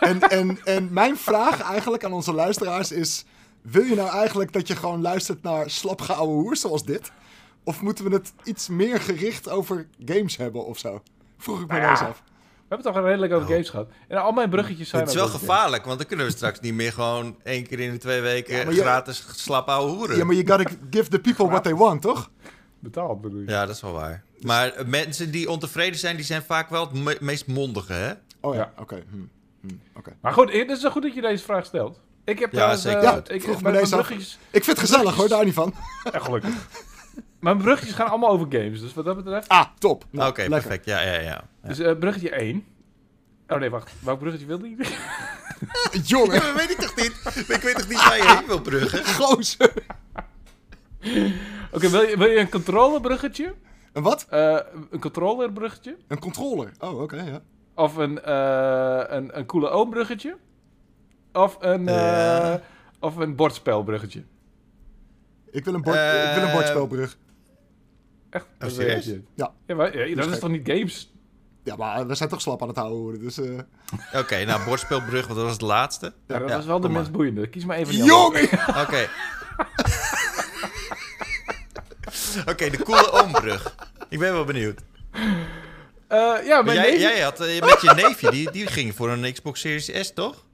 En, en, en mijn vraag eigenlijk aan onze luisteraars is... Wil je nou eigenlijk dat je gewoon luistert naar slap geouwe hoer zoals dit? Of moeten we het iets meer gericht over games hebben of zo? Vroeg ik me Nou nou eens af. We hebben het toch redelijk over Oh. games gehad. En al mijn bruggetjes zijn Het is wel gevaarlijk, want dan kunnen we straks niet meer gewoon één keer in de twee weken Ja, maar je- gratis slap ouwe hoeren. Ja, maar you gotta give the people what they want, toch? Betaald bedoel je? Ja, dat is wel waar. Maar mensen die ontevreden zijn, die zijn vaak wel het me- meest mondige, hè? Oh ja, Ja. oké. hm, hm, oké. Maar goed, het is wel goed dat je deze vraag stelt. Ik heb Ja, zeker. eh, Ja, ik, vroeg me deze bruggetjes... Ik vind het gezellig hoor, daar niet van. Ja, gelukkig. mijn bruggetjes gaan allemaal over games, dus wat dat betreft... Ah, top. Nou, Oké, lekker. perfect. Ja, ja, ja. ja. Dus eh, bruggetje 1. Oh nee, wacht. Welk bruggetje wilde je? Jongen, Ja, weet ik toch niet? Ik weet toch niet waar je heen wil bruggen? gozer. Oké, wil, je, wil je een controlerbruggetje? Een wat? Eh een controllerbruggetje? Een controller. Oh, oké, ja. Of een, eh een, een coole oombruggetje? Of een, eh, of een bordspelbruggetje? Ik wil een, bord, Eh, ik wil een bordspelbrug. Echt? Oh, serieus? Ja. ja, maar, ja, dat is is toch niet games? Ja, maar we zijn toch slap aan het houden worden, dus... eh Oké, nou, bordspelbrug, want dat was het laatste. Ja, dat Ja, is wel de meest boeiende. Kies maar even. Jongen! Oké. Oké, de coole oombrug. Ik ben wel benieuwd. Eh, ja, Maar mijn jij, neef- jij had eh, met je neefje, die, die ging voor een Xbox Series S, toch?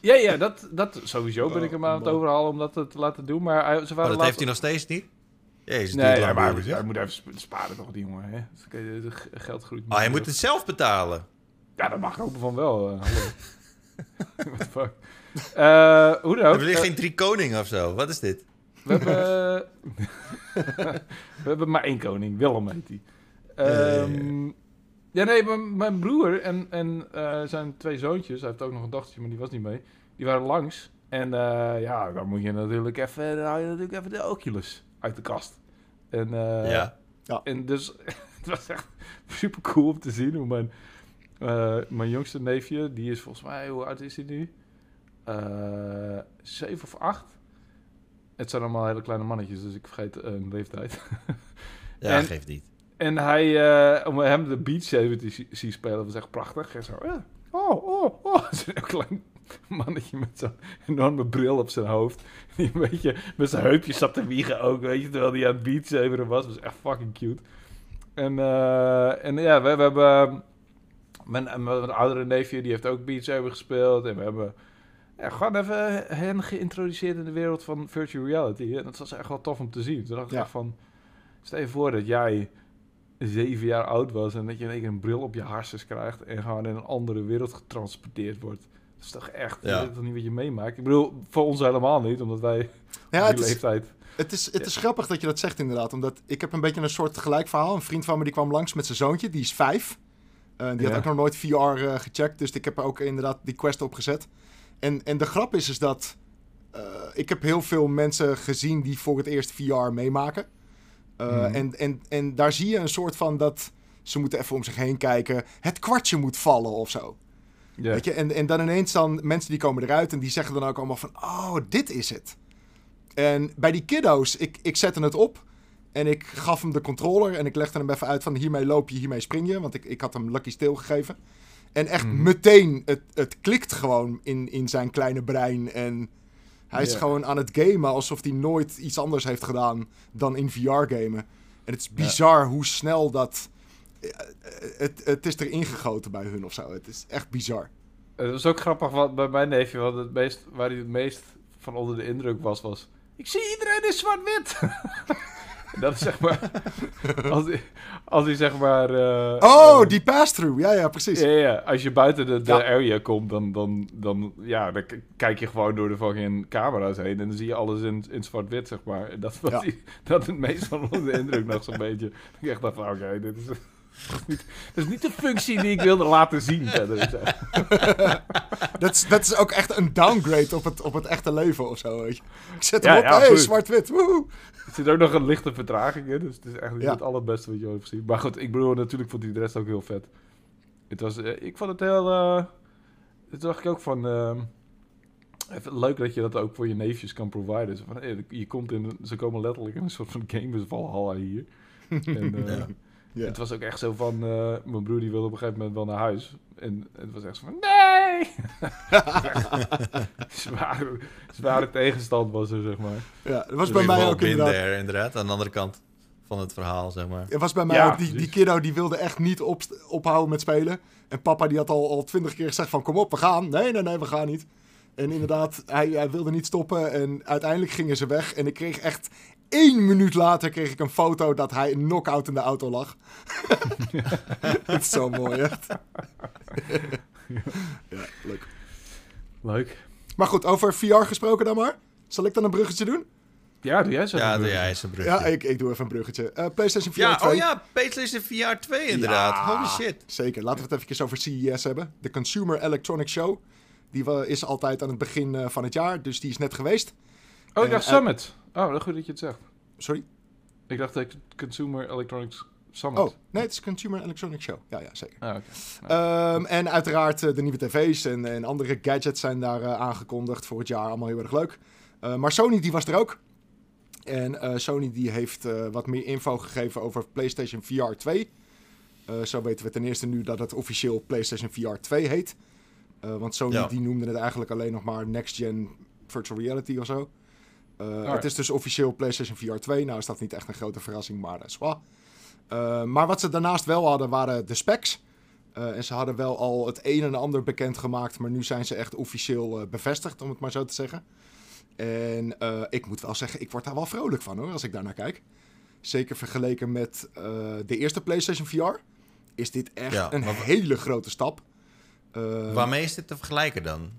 Ja, ja, dat, dat sowieso ben Oh, ik hem aan het overhalen om dat te laten doen. Maar hij- ze Maar waren dat laatst... heeft hij nog steeds niet. Jezus, Nee, ja, maar maar, hij moet even sp- sparen toch, die jongen. Hè? Dus geld groeit niet Oh, je meer moet het zelf betalen. Ja, dat mag ik hopen van wel. eh, hallo. What the fuck. Eh, hoe dan ook. Hebben jullie eh, geen drie koningen of zo? Wat is dit? We hebben, we hebben maar één koning, Willem heet hij. Ehm, ja, nee, mijn, mijn broer en, en eh, zijn twee zoontjes, hij heeft ook nog een dochtertje, maar die was niet mee, die waren langs. En eh, ja, dan moet je natuurlijk even, dan haal je natuurlijk even de Oculus uit de kast. En, eh, ja. en dus het was echt super cool om te zien hoe mijn, eh, mijn jongste neefje, die is volgens mij, hoe oud is hij nu? Eh, zeven of acht. Het zijn allemaal hele kleine mannetjes, dus ik vergeet een leeftijd. Ja, En- geeft niet. En hij, eh, om hem de Beat Saber te zi- zien spelen, was echt prachtig. En zo, ja. oh, oh, oh. Zo'n klein mannetje met zo'n enorme bril op zijn hoofd. Die een beetje met zijn heupjes zat te wiegen ook, weet je. Terwijl hij aan het Beat Saberen was. was echt fucking cute. En, eh, en ja, we, we hebben... Mijn, mijn, mijn oudere neefje, die heeft ook Beat Saber gespeeld. En we hebben ja, gewoon even hen geïntroduceerd in de wereld van virtual reality. En dat was echt wel tof om te zien. Toen dacht ik Ja. van... Stel je voor dat jij zeven jaar oud was en dat je in één keer een bril op je harses krijgt en gewoon in een andere wereld getransporteerd wordt. Dat is toch echt, Ja. dat is toch niet wat je meemaakt? Ik bedoel, voor ons helemaal niet, omdat wij Ja, op het die is, leeftijd... het, is, het is grappig dat je dat zegt inderdaad. Omdat ik heb een beetje een soort gelijk verhaal. Een vriend van me die kwam langs met zijn zoontje. Die is vijf. Eh, die Ja. had ook nog nooit VR eh, gecheckt. Dus ik heb er ook inderdaad die quest op gezet. En, en de grap is, is dat... eh, ik heb heel veel mensen gezien die voor het eerst VR meemaken. Eh, Mhm. en, en, en daar zie je een soort van dat... Ze moeten even om zich heen kijken. Het kwartje moet vallen of zo. Weet je? En, en dan ineens dan mensen die komen eruit en die zeggen dan ook allemaal van... Oh, dit is het. En bij die kiddo's, ik, ik zette het op en ik gaf hem de controller en ik legde hem even uit van hiermee loop je, hiermee spring je. Want ik, ik had hem Lucky Stil gegeven. En echt Mhm. meteen, het, het klikt gewoon in, in zijn kleine brein. En hij is Ja. gewoon aan het gamen alsof hij nooit iets anders heeft gedaan dan in VR gamen. En het is bizar hoe snel dat... eh, Het, het is erin gegoten bij hun of zo. Het is echt bizar. Het was ook grappig wat bij mijn neefje, want het meest, waar hij het meest van onder de indruk was, was... Ik zie iedereen in zwart-wit! Dat is zeg maar... als, hij, als zeg maar... eh, Oh, eh, die pass-through. Ja, ja, precies. Ja, ja, als je buiten de, de Ja. area komt, dan, dan, dan, ja, dan kijk je gewoon door de fucking camera's heen en dan zie je alles in, in zwart-wit, zeg maar. En dat was die- dat het meest van de indruk nog zo'n beetje. Ik echt dacht van, oké, dit is niet, dit is niet de functie die ik wilde laten zien verder. Dat is, dat is ook echt een downgrade op het, op het echte leven of zo, weet je. Ik zet hem Ja, op, ja, hey, zwart-wit, woehoe. Er zit ook nog een lichte vertraging in, dus het is echt niet Ja. het allerbeste wat je ooit hebt gezien. Maar goed, ik bedoel, natuurlijk vond hij de rest ook heel vet. Het was, eh, ik vond het heel... eh toen dacht ik ook van... ehm, even leuk dat je dat ook voor je neefjes kan providen. Zo van, hey, je komt in, ze komen letterlijk in een soort van gamers Valhalla hier. en, eh, Ja. Ja. Het was ook echt zo van... eh, mijn broer die wilde op een gegeven moment wel naar huis. En het was echt zo van... Nee! zware, zware tegenstand was er, zeg maar. Ja, dat was Dus bij mij ook inderdaad. there, inderdaad. Aan de andere kant van het verhaal, zeg maar. Het was bij mij Ja, ook, die, die kiddo die wilde echt niet op, ophouden met spelen. En papa die had al al twintig keer gezegd van kom op, we gaan. Nee, nee, nee, we gaan niet. En inderdaad, hij, hij wilde niet stoppen en uiteindelijk gingen ze weg. En ik kreeg echt één minuut later kreeg ik een foto dat hij een knock-out in de auto lag. Het is zo mooi, echt. ja, leuk. Leuk. Maar goed, over VR gesproken dan maar. Zal ik dan een bruggetje doen? Ja, doe jij zo. Ja, doe jij eens een brugje. Ja, ik, ik doe even een bruggetje. Eh, PlayStation VR Ja, 2. oh ja, PlayStation VR 2 inderdaad. Ja, Holy shit. Zeker. Laten we het even over CES hebben. De Consumer Electronics Show. Die is altijd aan het begin eh, van het jaar, dus die is net geweest. Oh, ik dacht Summit. Oh, dat goed dat je het zegt. Sorry? Ik dacht dat Consumer Electronics Summit. Oh, nee, het is Consumer Electronics Show. Ja, ja, zeker. Ah, oké. Ehm, en uiteraard eh, de nieuwe tv's en, en andere gadgets zijn daar eh, aangekondigd voor het jaar. Allemaal heel erg leuk. Eh, maar Sony die was er ook. En eh, Sony die heeft eh, wat meer info gegeven over PlayStation VR 2. Eh, zo weten we ten eerste nu dat het officieel PlayStation VR 2 heet. Eh, want Sony Ja. die noemde het eigenlijk alleen nog maar Next Gen Virtual Reality of zo. Eh. Het is dus officieel PlayStation VR 2. Nou is dat niet echt een grote verrassing, maar dat is wel. Eh, maar wat ze daarnaast wel hadden, waren de specs. Eh, en ze hadden wel al het een en ander bekendgemaakt, maar nu zijn ze echt officieel bevestigd, om het maar zo te zeggen. En eh, ik moet wel zeggen, ik word daar wel vrolijk van hoor, als ik daarnaar kijk. Zeker vergeleken met eh, de eerste PlayStation VR. Is dit echt Ja, een hele grote stap. Eh, Waarmee is dit te vergelijken dan?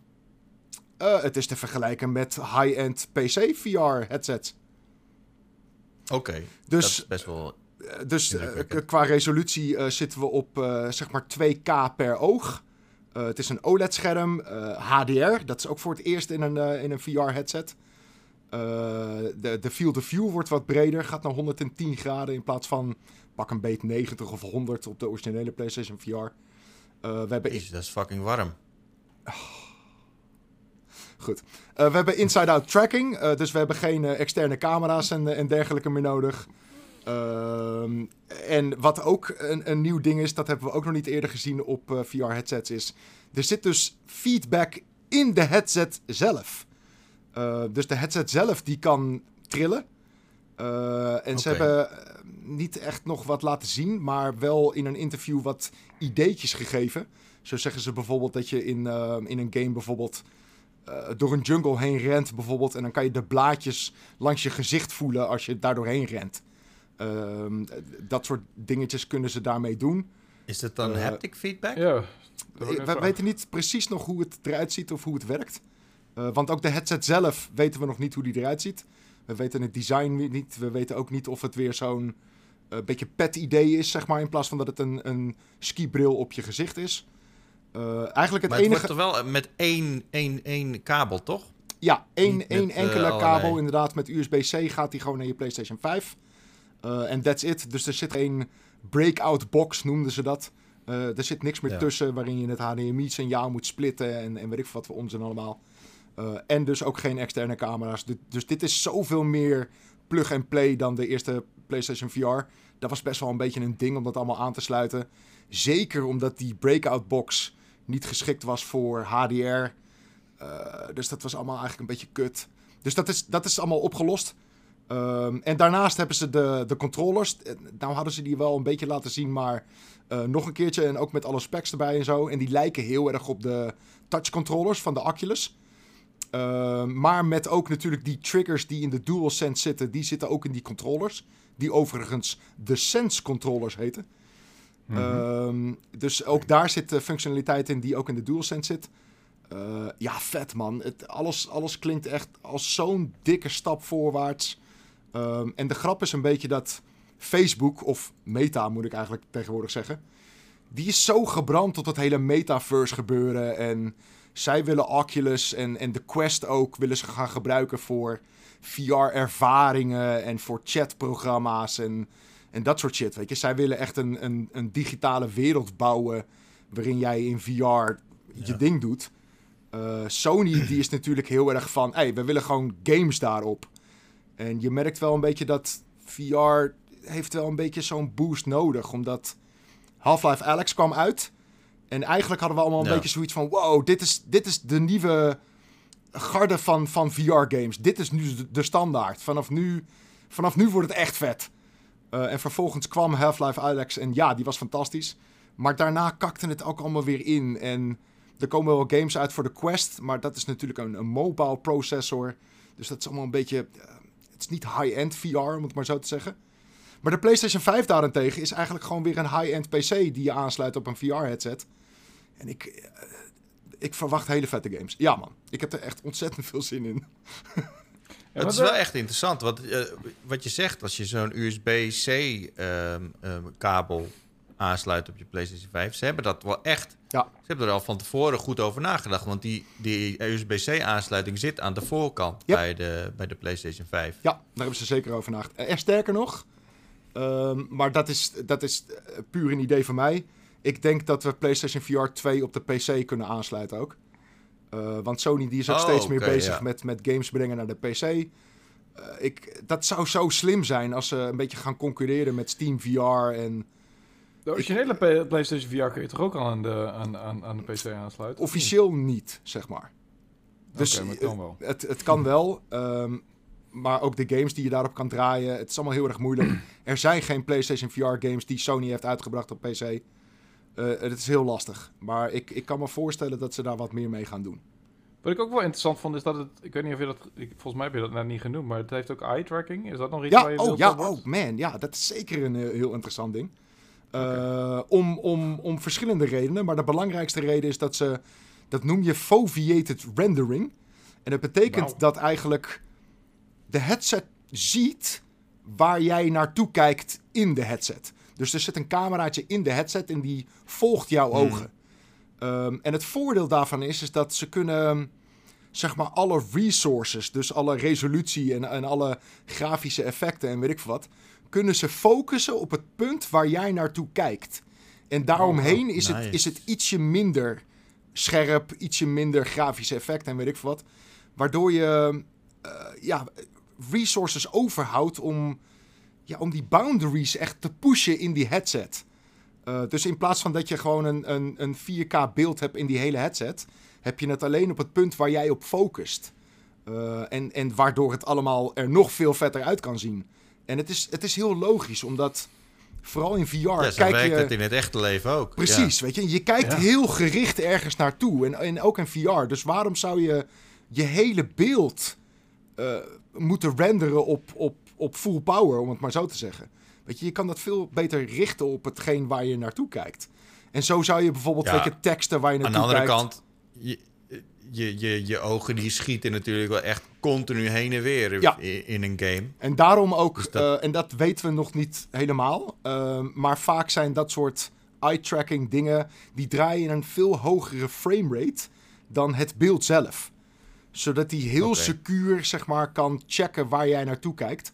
Eh, het is te vergelijken met high-end PC VR headsets. Oké, Dus is best wel... Eh, Dus eh, qua resolutie zitten we op zeg maar 2K per oog. Het is een OLED-scherm, HDR. Dat is ook voor het eerst in een, in een VR-headset. de, de field of view wordt wat breder, gaat naar 110 graden in plaats van pak een beet 90 of 100 op de originele PlayStation VR. We hebben Jezus, dat is fucking warm. Goed. Eh, we hebben inside-out tracking, eh, dus we hebben geen eh, externe camera's en, en dergelijke meer nodig. Ehm, en wat ook een, een nieuw ding is, dat hebben we ook nog niet eerder gezien op VR-headsets, is er zit dus feedback in de headset zelf. Dus de headset zelf die kan trillen. En ze hebben niet echt nog wat laten zien, maar wel in een interview wat ideetjes gegeven. Zo zeggen ze bijvoorbeeld dat je in, in een game bijvoorbeeld eh, door een jungle heen rent bijvoorbeeld. En dan kan je de blaadjes langs je gezicht voelen als je daar doorheen rent. Ehm, dat soort dingetjes kunnen ze daarmee doen. Is het dan Eh, haptic feedback? Ja. dat net we weten niet precies nog hoe het eruit ziet of hoe het werkt. Eh, want ook de headset zelf weten we nog niet hoe die eruit ziet. We weten het design niet. We weten ook niet of het weer zo'n eh, beetje pet-idee is, zeg maar. In plaats van dat het een, een skibril op je gezicht is. Eh, eigenlijk het maar het enige... wordt toch wel met één, één, één kabel, toch? Ja, één, één met, enkele eh, allerlei. kabel inderdaad. Met USB-C gaat die gewoon naar je PlayStation 5. Eh, En that's it. Dus er zit geen breakout box, noemden ze dat. Eh, er zit niks meer Ja. tussen waarin je het HDMI-signaal moet splitten en, en weet ik wat voor onzin allemaal. Eh, en dus ook geen externe camera's. Du- Dus dit is zoveel meer plug-and-play dan de eerste PlayStation VR. Dat was best wel een beetje een ding om dat allemaal aan te sluiten. Zeker omdat die breakout box niet geschikt was voor HDR. Eh, dus dat was allemaal eigenlijk een beetje kut. Dus dat is, dat is allemaal opgelost. Ehm, en daarnaast hebben ze de, de controllers. Eh, Nou hadden ze die wel een beetje laten zien, maar eh, nog een keertje. En ook met alle specs erbij en zo. En die lijken heel erg op de touch controllers van de Oculus. Ehm, maar met ook natuurlijk die triggers die in de DualSense zitten. Die zitten ook in die controllers. Die overigens de Sense controllers heten. Mhm. Ehm, dus ook daar zit functionaliteit in die ook in de DualSense zit. Eh, ja, vet man. Het, alles, alles klinkt echt als zo'n dikke stap voorwaarts. Ehm, en de grap is een beetje dat Facebook, of Meta moet ik eigenlijk tegenwoordig zeggen... die is zo gebrand tot het hele metaverse gebeuren. En zij willen Oculus en, en de Quest ook willen ze gaan gebruiken voor VR-ervaringen... en voor chatprogramma's en, en dat soort shit, weet je. Zij willen echt een, een, een digitale wereld bouwen... waarin jij in VR je Ja. ding doet... Eh, Sony die is natuurlijk heel erg van, hey, we willen gewoon games daarop. En je merkt wel een beetje dat VR heeft wel een beetje zo'n boost nodig, omdat Half-Life Alex kwam uit. En eigenlijk hadden we allemaal een Ja. beetje zoiets van, wow, dit is, dit is de nieuwe garde van, van VR-games. Dit is nu de, de standaard. Vanaf nu, vanaf nu wordt het echt vet. Eh, en vervolgens kwam Half-Life Alex en ja, die was fantastisch. Maar daarna kakte het ook allemaal weer in. En er komen wel games uit voor de Quest, maar dat is natuurlijk een, een mobile processor. Dus dat is allemaal een beetje... eh, het is niet high-end VR, om het maar zo te zeggen. Maar de PlayStation 5 daarentegen is eigenlijk gewoon weer een high-end PC die je aansluit op een VR-headset. En ik, eh, ik verwacht hele vette games. Ja man, ik heb er echt ontzettend veel zin in. Het is wel echt interessant. Wat, eh, wat je zegt, als je zo'n USB-C ehm, ehm, kabel aansluit op je PlayStation 5. Ze hebben dat wel echt. Ja. Ze hebben er al van tevoren goed over nagedacht. Want die, die USB-C aansluiting zit aan de voorkant bij, de, bij de PlayStation 5. Ja, daar hebben ze zeker over nagedacht. En sterker nog, ehm, maar dat is, dat is eh, puur een idee van mij. Ik denk dat we PlayStation VR 2 op de PC kunnen aansluiten ook. Eh, want Sony die is ook Oh, steeds meer bezig ja. met, met games brengen naar de PC. Eh, ik, dat zou zo slim zijn als ze een beetje gaan concurreren met Steam VR. En De originele PlayStation VR kun je toch ook al aan de, aan, aan, aan de PC aansluiten? of officieel niet, zeg maar. Dus Oké, maar het kan wel. Het, het kan wel, ehm, maar ook de games die je daarop kan draaien, het is allemaal heel erg moeilijk. Er zijn geen PlayStation VR games die Sony heeft uitgebracht op PC. Eh, het is heel lastig, maar ik, ik kan me voorstellen dat ze daar wat meer mee gaan doen. Wat ik ook wel interessant vond, is dat het... Ik weet niet of je dat... ik- volgens mij heb je dat net niet genoemd, maar het heeft ook eye-tracking. Is dat nog iets waar je oh ja, oh man, ja, dat is zeker een eh, heel interessant ding. Eh, om, om, om verschillende redenen, maar de belangrijkste reden is dat ze, dat noem je foveated rendering. En dat betekent dat eigenlijk de headset ziet waar jij naartoe kijkt in de headset. Dus er zit een cameraatje in de headset en die volgt jouw Hmm. ogen. Ehm, en het voordeel daarvan is, is dat ze kunnen, zeg maar, alle resources, dus alle resolutie en, en alle grafische effecten en weet ik wat, kunnen ze focussen op het punt waar jij naartoe kijkt. En daaromheen is, het, is het ietsje minder scherp, ietsje minder grafische effecten en weet ik wat. Waardoor je eh, ja, resources overhoudt om, ja, om die boundaries echt te pushen in die headset. Eh, dus in plaats van dat je gewoon een, een, een 4K beeld hebt in die hele headset, heb je het alleen op het punt waar jij op focust. Eh, en, en waardoor het allemaal er nog veel vetter uit kan zien. En het is, het is heel logisch, omdat vooral in VR Ja, zo kijk werkt je... het in het echte leven ook. Precies, weet je. Je kijkt Ja. heel gericht ergens naartoe. En, en ook in VR. Dus waarom zou je je hele beeld eh, moeten renderen op, op, op full power, om het maar zo te zeggen? Weet je, je kan dat veel beter richten op hetgeen waar je naartoe kijkt. En zo zou je bijvoorbeeld, Ja. je, teksten waar je Ja. Aan naartoe de andere kijkt... kant, je, je, je, je ogen die schieten natuurlijk wel echt continu heen en weer Ja. in, in een game. En daarom ook, Dus dat- eh, en dat weten we nog niet helemaal, ehm, maar vaak zijn dat soort eye-tracking dingen, die draaien in een veel hogere framerate dan het beeld zelf. Zodat die heel secuur, zeg maar, kan checken waar jij naartoe kijkt.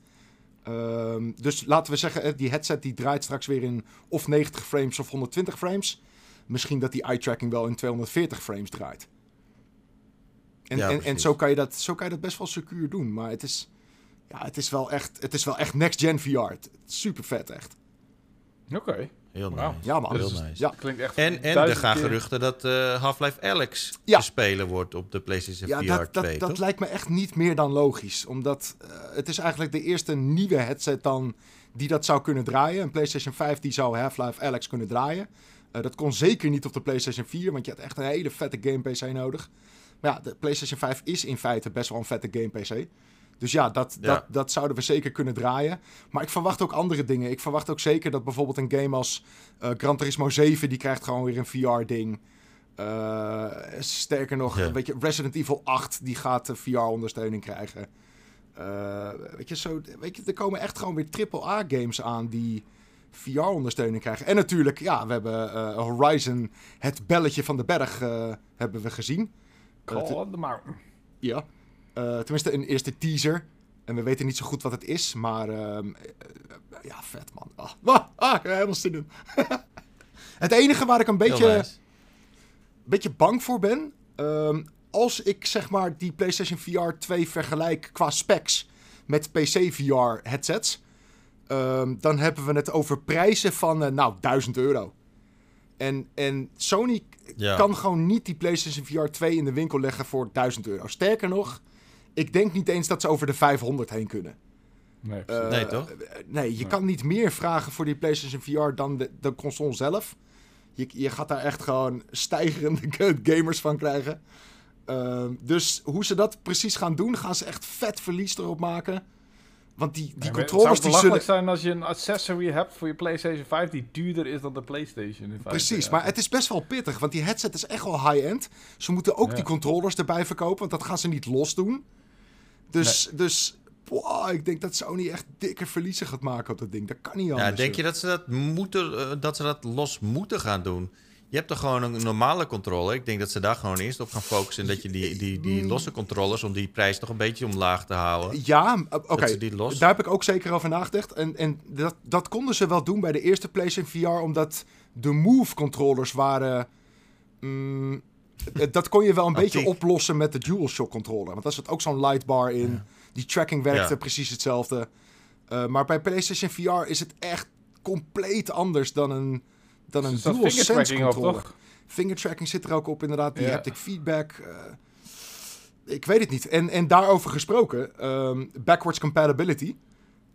Ehm, dus laten we zeggen, eh, die headset die draait straks weer in of 90 frames of 120 frames. Misschien dat die eye-tracking wel in 240 frames draait. En, Ja, en, en zo, kan je dat, zo kan je dat best wel secuur doen. Maar het is, ja, het is wel echt, het is wel echt next-gen VR. Het- Super vet, echt. Oké. Heel nice. Ja, man. Heel Dus- nice. Ja. Klinkt echt En, en er gaan keer- geruchten dat eh, Half-Life Alex Ja. te spelen wordt op de PlayStation Ja, VR dat, 2, dat, toch? lijkt me echt niet meer dan logisch. Omdat eh, het is eigenlijk de eerste nieuwe headset dan die dat zou kunnen draaien. Een PlayStation 5 die zou Half-Life Alex kunnen draaien. Eh, dat kon zeker niet op de PlayStation 4, want je had echt een hele vette game PC nodig. Maar ja, de PlayStation 5 is in feite best wel een vette game PC. Dus ja, dat, Ja. Dat, dat zouden we zeker kunnen draaien. Maar ik verwacht ook andere dingen. Ik verwacht ook zeker dat bijvoorbeeld een game als eh, Gran Turismo 7... die krijgt gewoon weer een VR-ding. Eh, sterker nog, Ja. weet je, Resident Evil 8 die gaat VR-ondersteuning krijgen. Eh, weet je, zo, weet je, er komen echt gewoon weer AAA-games aan die VR-ondersteuning krijgen. En natuurlijk, ja, we hebben eh, Horizon, het belletje van de berg, eh, hebben we gezien. Call on the mountain. Ja. Eh, tenminste, een eerste teaser. En we weten niet zo goed wat het is, maar ehm, eh, ja, vet man. Ah, ah, ah, helemaal zin in. het enige waar ik een beetje, nice. beetje bang voor ben, ehm, als ik zeg maar die PlayStation VR 2 vergelijk qua specs met PC VR headsets, ehm, dan hebben we het over prijzen van eh, nou 1000 euro. En, en Sony Ja. kan gewoon niet die PlayStation VR 2 in de winkel leggen voor 1000 euro. Sterker nog, ik denk niet eens dat ze over de 500 heen kunnen. Nee, Eh, Nee, toch? Nee, je Nee. kan niet meer vragen voor die PlayStation VR dan de, de console zelf. Je, je gaat daar echt gewoon stijgerende gamers van krijgen. Ehm, dus hoe ze dat precies gaan doen, gaan ze echt vet verlies erop maken. Want die, die controllers Het die zou belachelijk zullen... zijn als je een accessory hebt voor je PlayStation 5 die duurder is dan de PlayStation. In feite. Precies, Ja. maar het is best wel pittig, want die headset is echt wel high-end. Ze moeten ook Ja. die controllers erbij verkopen, want dat gaan ze niet los doen. Dus, dus ik denk dat Sony echt dikke verliezen gaat maken op dat ding. Dat kan niet anders. Ja, denk je dat ze dat, moeten, eh, dat ze dat los moeten gaan doen? Je hebt toch gewoon een normale controller? Ik denk dat ze daar gewoon eerst op gaan focussen. En dat je die, die, die Mm. losse controllers, om die prijs toch een beetje omlaag te houden. Ja, oké. Daar heb ik ook zeker over nagedacht. En, en dat, dat konden ze wel doen bij de eerste PlayStation VR, omdat de Move-controllers waren. mm, dat kon je wel een beetje Actief. oplossen met de DualShock controller. Want daar zat ook zo'n lightbar in. Die tracking werkte Ja. precies hetzelfde. Eh, maar bij PlayStation VR is het echt compleet anders dan een, dan een DualSense controller. Fingertracking zit er ook op, inderdaad. Die Ja. haptic feedback. eh, ik weet het niet. En, en daarover gesproken, ehm, backwards compatibility.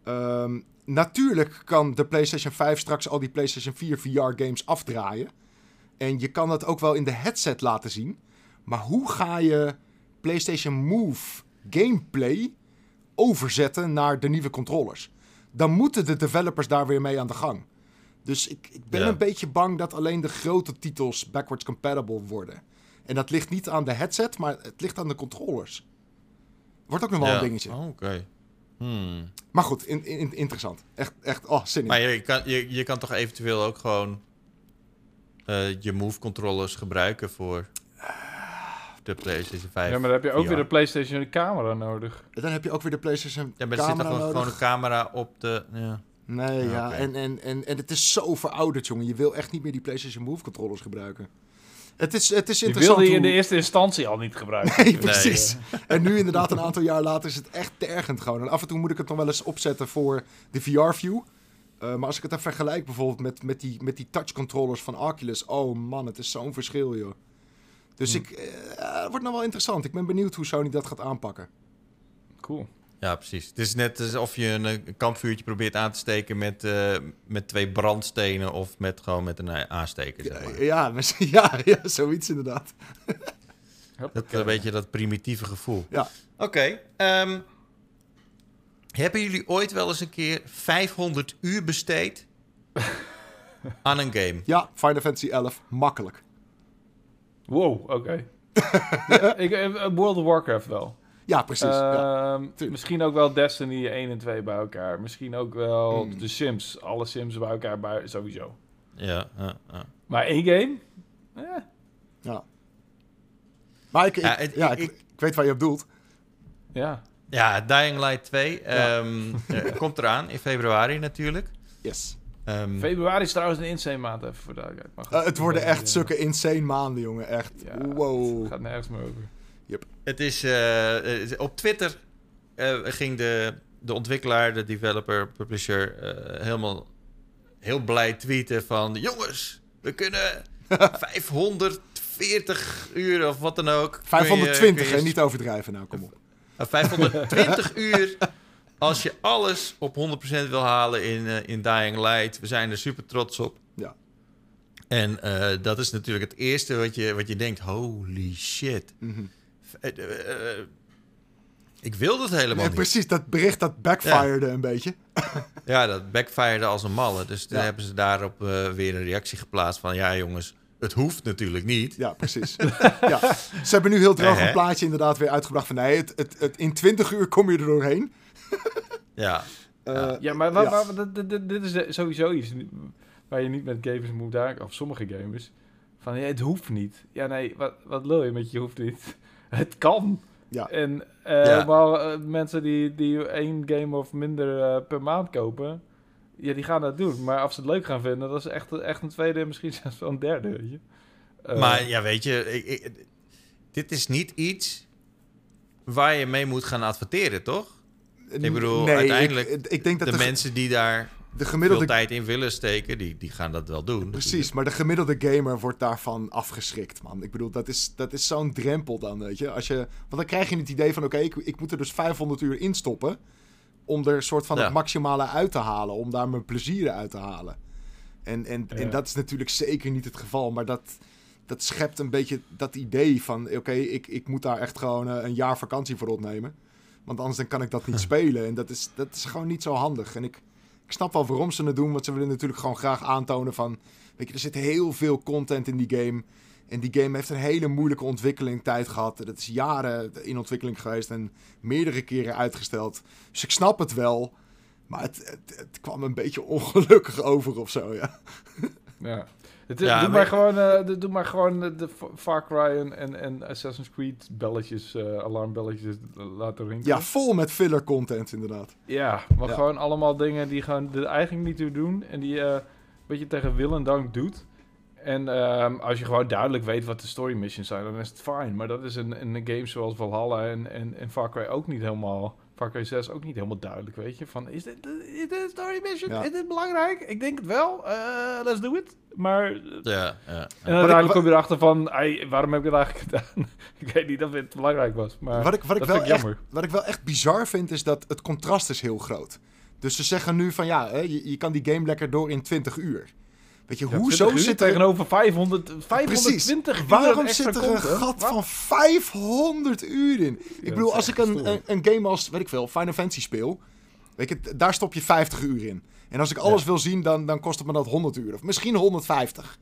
Ehm, natuurlijk kan de PlayStation 5 straks al die PlayStation 4 VR-games afdraaien. En je kan dat ook wel in de headset laten zien. Maar hoe ga je PlayStation Move gameplay overzetten naar de nieuwe controllers. Dan moeten de developers daar weer mee aan de gang. Dus ik, ik ben Ja. een beetje bang dat alleen de grote titels backwards compatible worden. En dat ligt niet aan de headset, maar het ligt aan de controllers. Wordt ook nog wel Ja. een dingetje. Oh, Oké. Hmm. Maar goed, in, in- interessant. Echt, echt, oh, zin in. Maar je kan, je, je kan toch eventueel ook gewoon eh, je move controllers gebruiken voor de PlayStation 5. Ja, maar dan heb je ook VR. weer de PlayStation camera nodig. Dan heb je ook weer de PlayStation Ja, maar er zit toch gewoon, nodig. gewoon een camera op de. Ja. Nee, Ja. En, en, en, en het is zo verouderd, jongen. Je wil echt niet meer die PlayStation Move controllers gebruiken. Het is, het is Die interessant wilde je in de eerste instantie al niet gebruiken. Nee, precies. En nu inderdaad, een aantal jaar later, is het echt tergend gewoon. En af en toe moet ik het nog wel eens opzetten voor de VR-view. Eh, maar als ik het dan vergelijk bijvoorbeeld met, met, die, met die touch-controllers van Oculus... Oh man, het is zo'n verschil, joh. Dus Hm. ik, eh, het wordt nog wel interessant. Ik ben benieuwd hoe Sony dat gaat aanpakken. Cool. ja, precies. Het is net alsof je een, eh, kampvuurtje probeert aan te steken met, eh, met twee brandstenen of met gewoon met een aansteker. Zeg maar. Ja, misschien- ja, ja, zoiets inderdaad. Dat een beetje dat primitieve gevoel. Ja. Oké. ehm, hebben jullie ooit wel eens een keer 500 uur besteed aan een game? Ja, Final Fantasy 11, makkelijk. Wow, oké. ja, ik, eh, World of Warcraft wel. Ja, precies. ja. Ehm, misschien ook wel Destiny 1 en 2 bij elkaar. Misschien ook wel Hmm. de Sims. Alle Sims bij elkaar, bij, sowieso. Ja, ja, ja. Maar één game? Eh, ja. Maar ik, ik, Ja, ja, het- ik, ik- ik weet waar je op doelt. ja. Ja, Dying Light 2 Ja. ehm, eh, komt eraan in februari natuurlijk. Yes. Ehm, Februari is trouwens een insane maand, even voor. Maar goed, Eh, het worden eh, echt zulke insane maanden, jongen. Echt. Ja, wow. Het gaat nergens meer over. het is op Twitter eh, ging de, de ontwikkelaar, de developer, publisher eh, helemaal heel blij tweeten van jongens, we kunnen 540 uur of wat dan ook. kun je- 520, kun je hè? Niet overdrijven nou, kom op. Uh, 520 uur. Als je alles op 100% wil halen in, eh, in Dying Light. We zijn er super trots op. Ja. En eh, dat is natuurlijk het eerste wat je, wat je denkt. Holy shit. Mhm. Eh, ik wil dat helemaal Nee, niet. precies, dat bericht dat backfired een beetje. Ja, dat backfired als een malle. Dus toen Ja. hebben ze daarop weer een reactie geplaatst van... Ja jongens, het hoeft natuurlijk niet. Ja, precies. ja. Ze hebben nu heel droog een plaatje inderdaad weer uitgebracht van... Nee, het, het, het, in 20 uur kom je er doorheen. Ja, Eh, Ja. Ja, maar, Ja. wa- dit- dit- dit- dit is sowieso iets waar je niet met gamers moet daar, of sommige gamers, van ja, het hoeft niet. Ja, nee, wat, wat lul je met je hoeft niet? Het kan. Ja. En eh Ja. maar eh, mensen die, die één game of minder per maand kopen, ja, die gaan dat doen. Maar als ze het leuk gaan vinden, dat is echt, echt een tweede en misschien zelfs wel een derde, weet je. Eh, maar ja, weet je... Ik, ik- dit is niet iets waar je mee moet gaan adverteren, toch? Ik bedoel, nee, uiteindelijk Ik, ik denk dat de de, mensen die daar de veel gemiddelde... tijd in willen steken, die, die gaan dat wel doen. Precies, maar de gemiddelde gamer wordt daarvan afgeschrikt, man. Ik bedoel, dat is, dat is zo'n drempel dan, weet je. Als je. Want dan krijg je het idee van, oké, ik, ik moet er dus 500 uur in stoppen... om er een soort van Ja. het maximale uit te halen. Om daar mijn plezier uit te halen. En, en, Ja. en dat is natuurlijk zeker niet het geval. Maar dat, dat schept een beetje dat idee van... oké, ik, ik moet daar echt gewoon eh, een jaar vakantie voor opnemen. Want anders dan kan ik dat niet spelen. En dat is, dat is gewoon niet zo handig. En ik, ik snap wel waarom ze het doen. Want ze willen natuurlijk gewoon graag aantonen van... Weet je, er zit heel veel content in die game. En die game heeft een hele moeilijke ontwikkeling tijd gehad. Dat is jaren in ontwikkeling geweest en meerdere keren uitgesteld. Dus ik snap het wel. Maar het, het, het kwam een beetje ongelukkig over of zo, ja. Ja. Het, Ja, doe, maar- maar gewoon, eh, de- doe maar gewoon de, de Fa- Far Cry en, en, en Assassin's Creed belletjes, eh, alarmbelletjes laten rinkelen. Ja, vol met filler content inderdaad. Ja, maar Ja. gewoon allemaal dingen die gewoon er eigenlijk niet toe doen. En die eh, een beetje tegen wil en dank doet. En ehm, als je gewoon duidelijk weet wat de story missions zijn, dan is het fijn. Maar dat is in, in een game zoals Valhalla en, en, en Far Cry ook niet helemaal... Far Cry 6 ook niet helemaal duidelijk, weet je. Van, is dit, is dit een story mission? Ja. Is dit belangrijk? Ik denk het wel. Eh, let's do it. Maar... eh, Ja, ja. En uiteindelijk kom je erachter van, "Ai, waarom heb ik het eigenlijk gedaan? ik weet niet of het belangrijk was, maar Wat ik, wat, ik dat wel ik echt, jammer. wat ik wel echt bizar vind, is dat het contrast is heel groot. Dus ze zeggen nu van ja, hè, je, je kan die game lekker door in 20 uur. Weet je, Ja, hoezo 20 uur zit er... tegenover 500, 520 uur Waarom zit er een content? gat Wat? van 500 uur in? Ik bedoel, als ik een, een, een game als, weet ik veel, Final Fantasy speel... Weet je, daar stop je 50 uur in. En als ik alles wil zien, dan, dan kost het me dat 100 uur. Of misschien 150.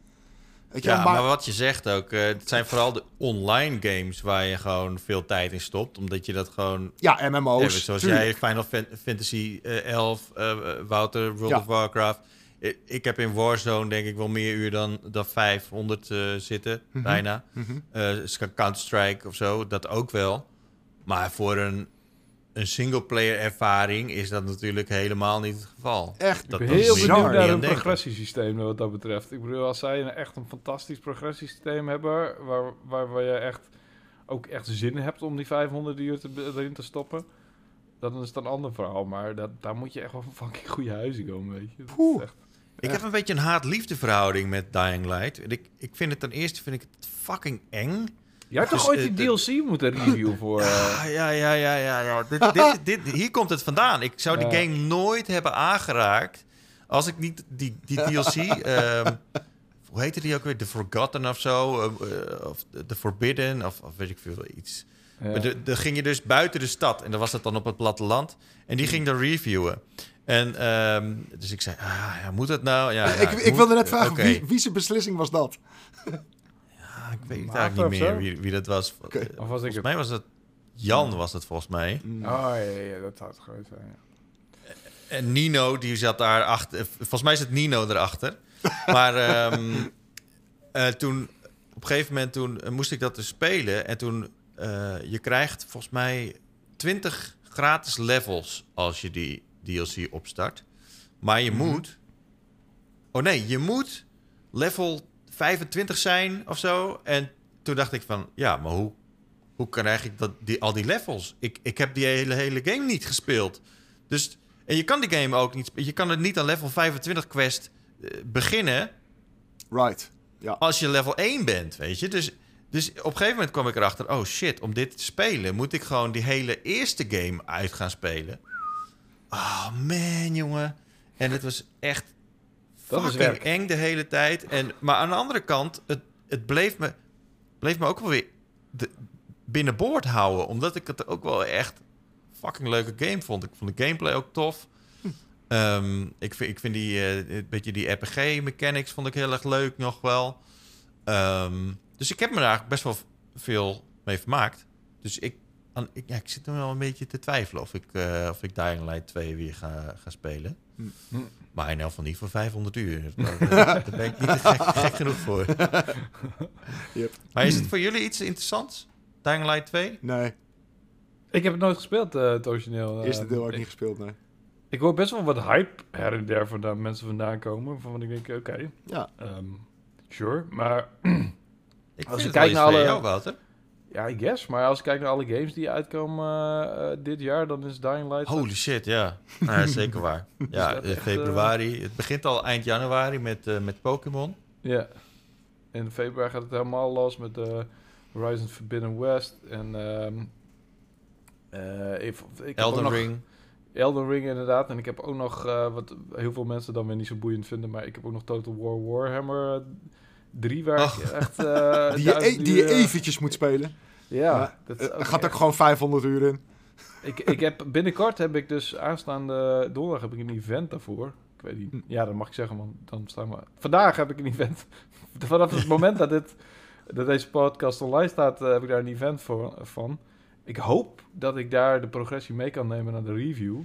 Weet je, Ja, maar... maar, wat je zegt ook, eh, het zijn vooral de online games waar je gewoon veel tijd in stopt. Omdat je dat gewoon... ja, MMO's. Zoals tuurlijk. jij, Final Fan- Fantasy eh, 11, eh, Wouter, World Ja. of Warcraft. Ik, ik heb in Warzone denk ik wel meer uur dan, dan 500 eh, zitten, Mhm. bijna. Eh, Counter-Strike of zo, dat ook wel. Maar voor een, een single-player ervaring is dat natuurlijk helemaal niet het geval. Echt. Ik Dat ben dat heel is benieuwd naar denken. progressiesysteem wat dat betreft. Ik bedoel, als zij een, echt een fantastisch progressiesysteem hebben, waar, waar, waar je echt ook echt zin hebt om die 500 uur te, erin te stoppen, dan is het een ander verhaal. Maar dat, daar moet je echt wel van fucking goede huizen komen, weet je. Dat is Poeh. echt- Ik heb een beetje een haat-liefde verhouding met Dying Light. Ik, ik vind het ten eerste vind ik het fucking eng. Jij hebt Dus, toch ooit eh, die DLC moeten reviewen voor... eh, Ja, ja, ja, ja, ja. Dit, dit, dit, hier komt het vandaan. Ik zou die game nooit hebben aangeraakt als ik niet die, die DLC... ehm, hoe heette die ook weer? The Forgotten of zo? eh, eh, of The Forbidden? Of, of weet ik veel, iets. ja. Maar de- ging je dus buiten de stad. En dan was het dan op het platteland. En die ging dan reviewen. En ehm, dus ik zei, ah, ja, moet het nou? Ja, ja, ik, ik moet. wilde net vragen, wie, wie zijn beslissing was dat? Ja, ik weet het Maarten eigenlijk niet meer wie, wie dat was. Eh, Of was ik volgens het? mij was het... Jan was het volgens mij. Mm. Oh, ja, dat zou het geweest zijn, ja. En Nino, die zat daar achter. Volgens mij zit Nino erachter. Maar ehm, eh, toen, op een gegeven moment toen, eh, moest ik dat dus spelen. En toen, eh, je krijgt volgens mij 20 gratis levels als je die DLC opstart. Maar je Mhm. moet... Oh nee, je moet level 25 zijn of zo. En toen dacht ik van, ja, maar hoe, hoe krijg ik dat, die, al die levels? Ik, ik heb die hele, hele game niet gespeeld. Dus, en je kan die game ook niet... Je kan het niet aan level 25 quest eh, beginnen Right. Ja. als je level 1 bent, weet je. Dus, dus op een gegeven moment kwam ik erachter... Oh shit, om dit te spelen moet ik gewoon die hele eerste game uit gaan spelen. Oh man, jongen. En het was echt Dat fucking werk. eng de hele tijd. En, maar aan de andere kant, het, het bleef, me, bleef me ook wel weer de, binnenboord houden. Omdat ik het ook wel echt fucking leuke game vond. Ik vond de gameplay ook tof. Ehm, ik, vind, ik vind die, eh, een beetje die RPG-mechanics vond ik heel erg leuk nog wel. Ehm, dus ik heb me daar best wel veel mee vermaakt. Dus ik, ik, ja, ik zit er wel een beetje te twijfelen of ik, eh, of ik Dying Light 2 weer ga, ga spelen. Hm. Maar in elk geval niet voor 500 uur. Daar, eh, daar ben ik niet gek, gek genoeg voor. Yep. Maar is het voor jullie iets interessants? Dying Light 2? Nee, Ik heb het nooit gespeeld, eh, het origineel. eerste deel had ik niet gespeeld, nee. ik hoor best wel wat hype her en der vandaan mensen vandaan komen. Van wat ik denk, oké, Ja, ehm, sure. Maar Ik Als vind je het kijkt naar alle- jou, Wouter. Ja, I guess. Maar als ik kijk naar alle games die uitkomen eh, eh, dit jaar, dan is Dying Light... Holy shit, ja. Ja, zeker waar. Ja, dat eh, echt, februari. Het begint al eind januari met, eh, met Pokémon. Ja. In februari gaat het helemaal los met eh, Horizon Forbidden West en... ehm eh, ik, ik Elden nog- Ring. Elden Ring inderdaad. En ik heb ook nog, eh, wat heel veel mensen dan weer niet zo boeiend vinden, maar ik heb ook nog Total War Warhammer eh, 3, waar ik echt... eh, die je, e- die je eh, eventjes moet spelen. Ja, dat is ook gaat ook gewoon 500 uur in. Ik, ik heb binnenkort heb ik dus aanstaande donderdag heb ik een event daarvoor. Ik weet niet. Ja, dat mag ik zeggen, want dan staan we. Vandaag heb ik een event. Vanaf het moment dat, dit, dat deze podcast online staat, eh, heb ik daar een event voor, van. Ik hoop dat ik daar de progressie mee kan nemen naar de review.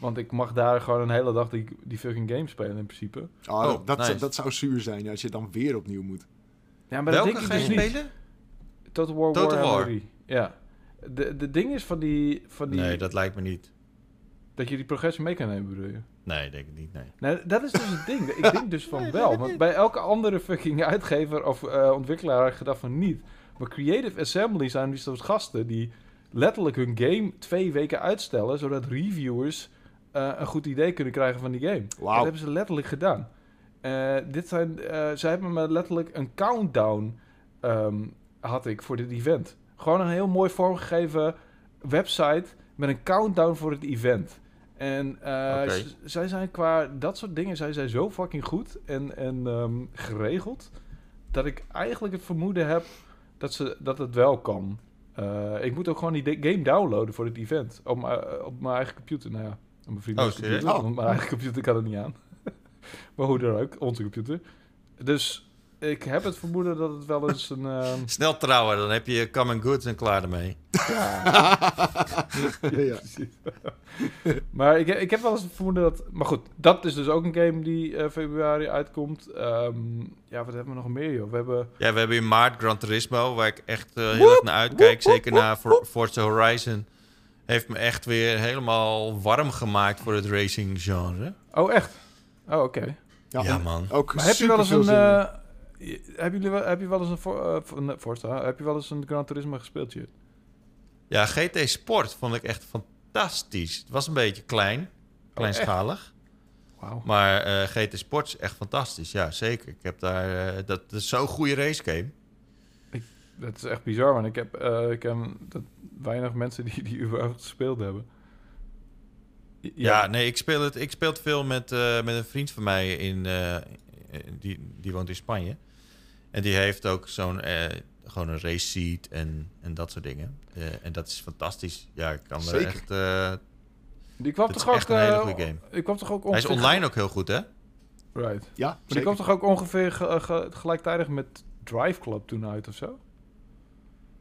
Want ik mag daar gewoon een hele dag die, die fucking game spelen in principe. Oh, Oh, dat, nice. dat zou zuur zijn als je dan weer opnieuw moet. Ja, maar dat Welke denk ik ga je dus niet. spelen? Total War Total Warhammer War. 3. Ja. De, de ding is van die, van die Nee, dat lijkt me niet. dat je die progressie mee kan nemen, bedoel je? Nee, denk ik niet, nee. Nou, dat is dus het ding. Ik denk dus van wel. Want bij elke andere fucking uitgever of eh, ontwikkelaar heb ik gedacht van niet. Maar Creative Assembly zijn die soort gasten die letterlijk hun game twee weken uitstellen, zodat reviewers eh, een goed idee kunnen krijgen van die game. Wauw. Dat hebben ze letterlijk gedaan. Eh, dit zijn, zij hebben me letterlijk een countdown ehm, had ik voor dit event. Gewoon een heel mooi vormgegeven website met een countdown voor het event. En zij zijn qua dat soort dingen zijn zij zo fucking goed en, en ehm, geregeld dat ik eigenlijk het vermoeden heb dat, ze, dat het wel kan. Ik moet ook gewoon die game downloaden voor het event op, mijn- op mijn eigen computer. Nou ja, op mijn vriendin Oh, computer. Oh. Want mijn eigen computer kan het niet aan. maar hoe dan ook, onze computer. Dus ik heb het vermoeden dat het wel eens een... ehm, Snel trouwen, dan heb je je common goods en klaar ermee. ja. Precies. maar ik, ik heb wel eens het vermoeden dat... Maar goed, dat is dus ook een game die eh, februari uitkomt. Ehm, ja, wat hebben we nog meer, joh? We hebben... Ja, we hebben in maart Gran Turismo, waar ik echt eh, heel erg naar uitkijk. Zeker na For- Forza Horizon. Heeft me echt weer helemaal warm gemaakt voor het racing genre. Oh, echt? Oh, oké. Ja, Ja, man. Ook Maar heb je wel eens een... eh, je- heb, jullie wel, heb je wel eens een voor, eh, voor- nee, Forza, heb je wel eens een Gran Turismo gespeeld, Jut? Ja, GT Sport vond ik echt fantastisch. Het was een beetje klein, kleinschalig. Wauw. maar eh, GT Sport is echt fantastisch. Ja, zeker. Ik heb daar... eh, dat, dat is zo'n goede race game. Dat is echt bizar, want ik heb, eh, ik heb dat weinig mensen die die überhaupt gespeeld hebben. Ja, nee, ik speel het, ik speel het veel met, eh, met een vriend van mij in, eh, die, die woont in Spanje. En die heeft ook zo'n eh, gewoon een race seat en, en dat soort dingen. Eh, en dat is fantastisch. Ja, ik kan er Zeker. echt. eh, Die kwam toch ook... echt een hele eh, goede game. Ik kwam toch ook hij is online ook heel goed, hè? Right. Ja, Maar die kwam toch ook ongeveer ge- ge- gelijktijdig met Drive Club toen uit of zo?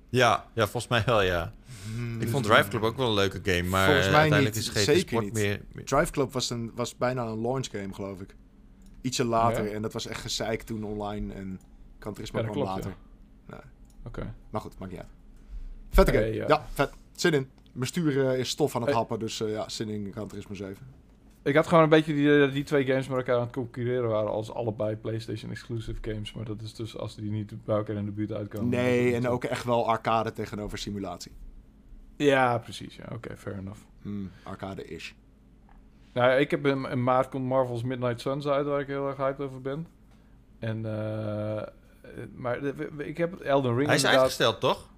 Ja, ja, volgens mij wel, ja. Hmm, Ik vond Drive Club ook wel een leuke game, maar Volgens eh, mij uiteindelijk niet. is GT Zeker Sport niet. meer, meer- Drive Club was, een, was bijna een launch game, geloof ik. Ietsje later. Ja. En dat was echt gezeik toen online. En Ja, dat kwam klopt, later. Oké. Maar goed, maakt niet uit. Vette game. ja. ja. vet. Zin in. Mijn stuur eh, is stof aan het Hey. happen. Dus eh, ja, zin in Gran Turismo 7. Ik had gewoon een beetje die, eh, die twee games met elkaar aan het concurreren waren als allebei PlayStation exclusive games. Maar dat is dus als die niet bij elkaar in de buurt uitkomen. Nee, en ook echt wel arcade tegenover simulatie. Ja, precies. Ja, oké, fair enough. Hmm, arcade-ish. Nou, ik heb in, in maart komt Marvel's Midnight Suns uit, waar ik heel erg hyped over ben. En, eh, eh, maar ik heb Elden Ring Hij is inderdaad- uitgesteld, toch?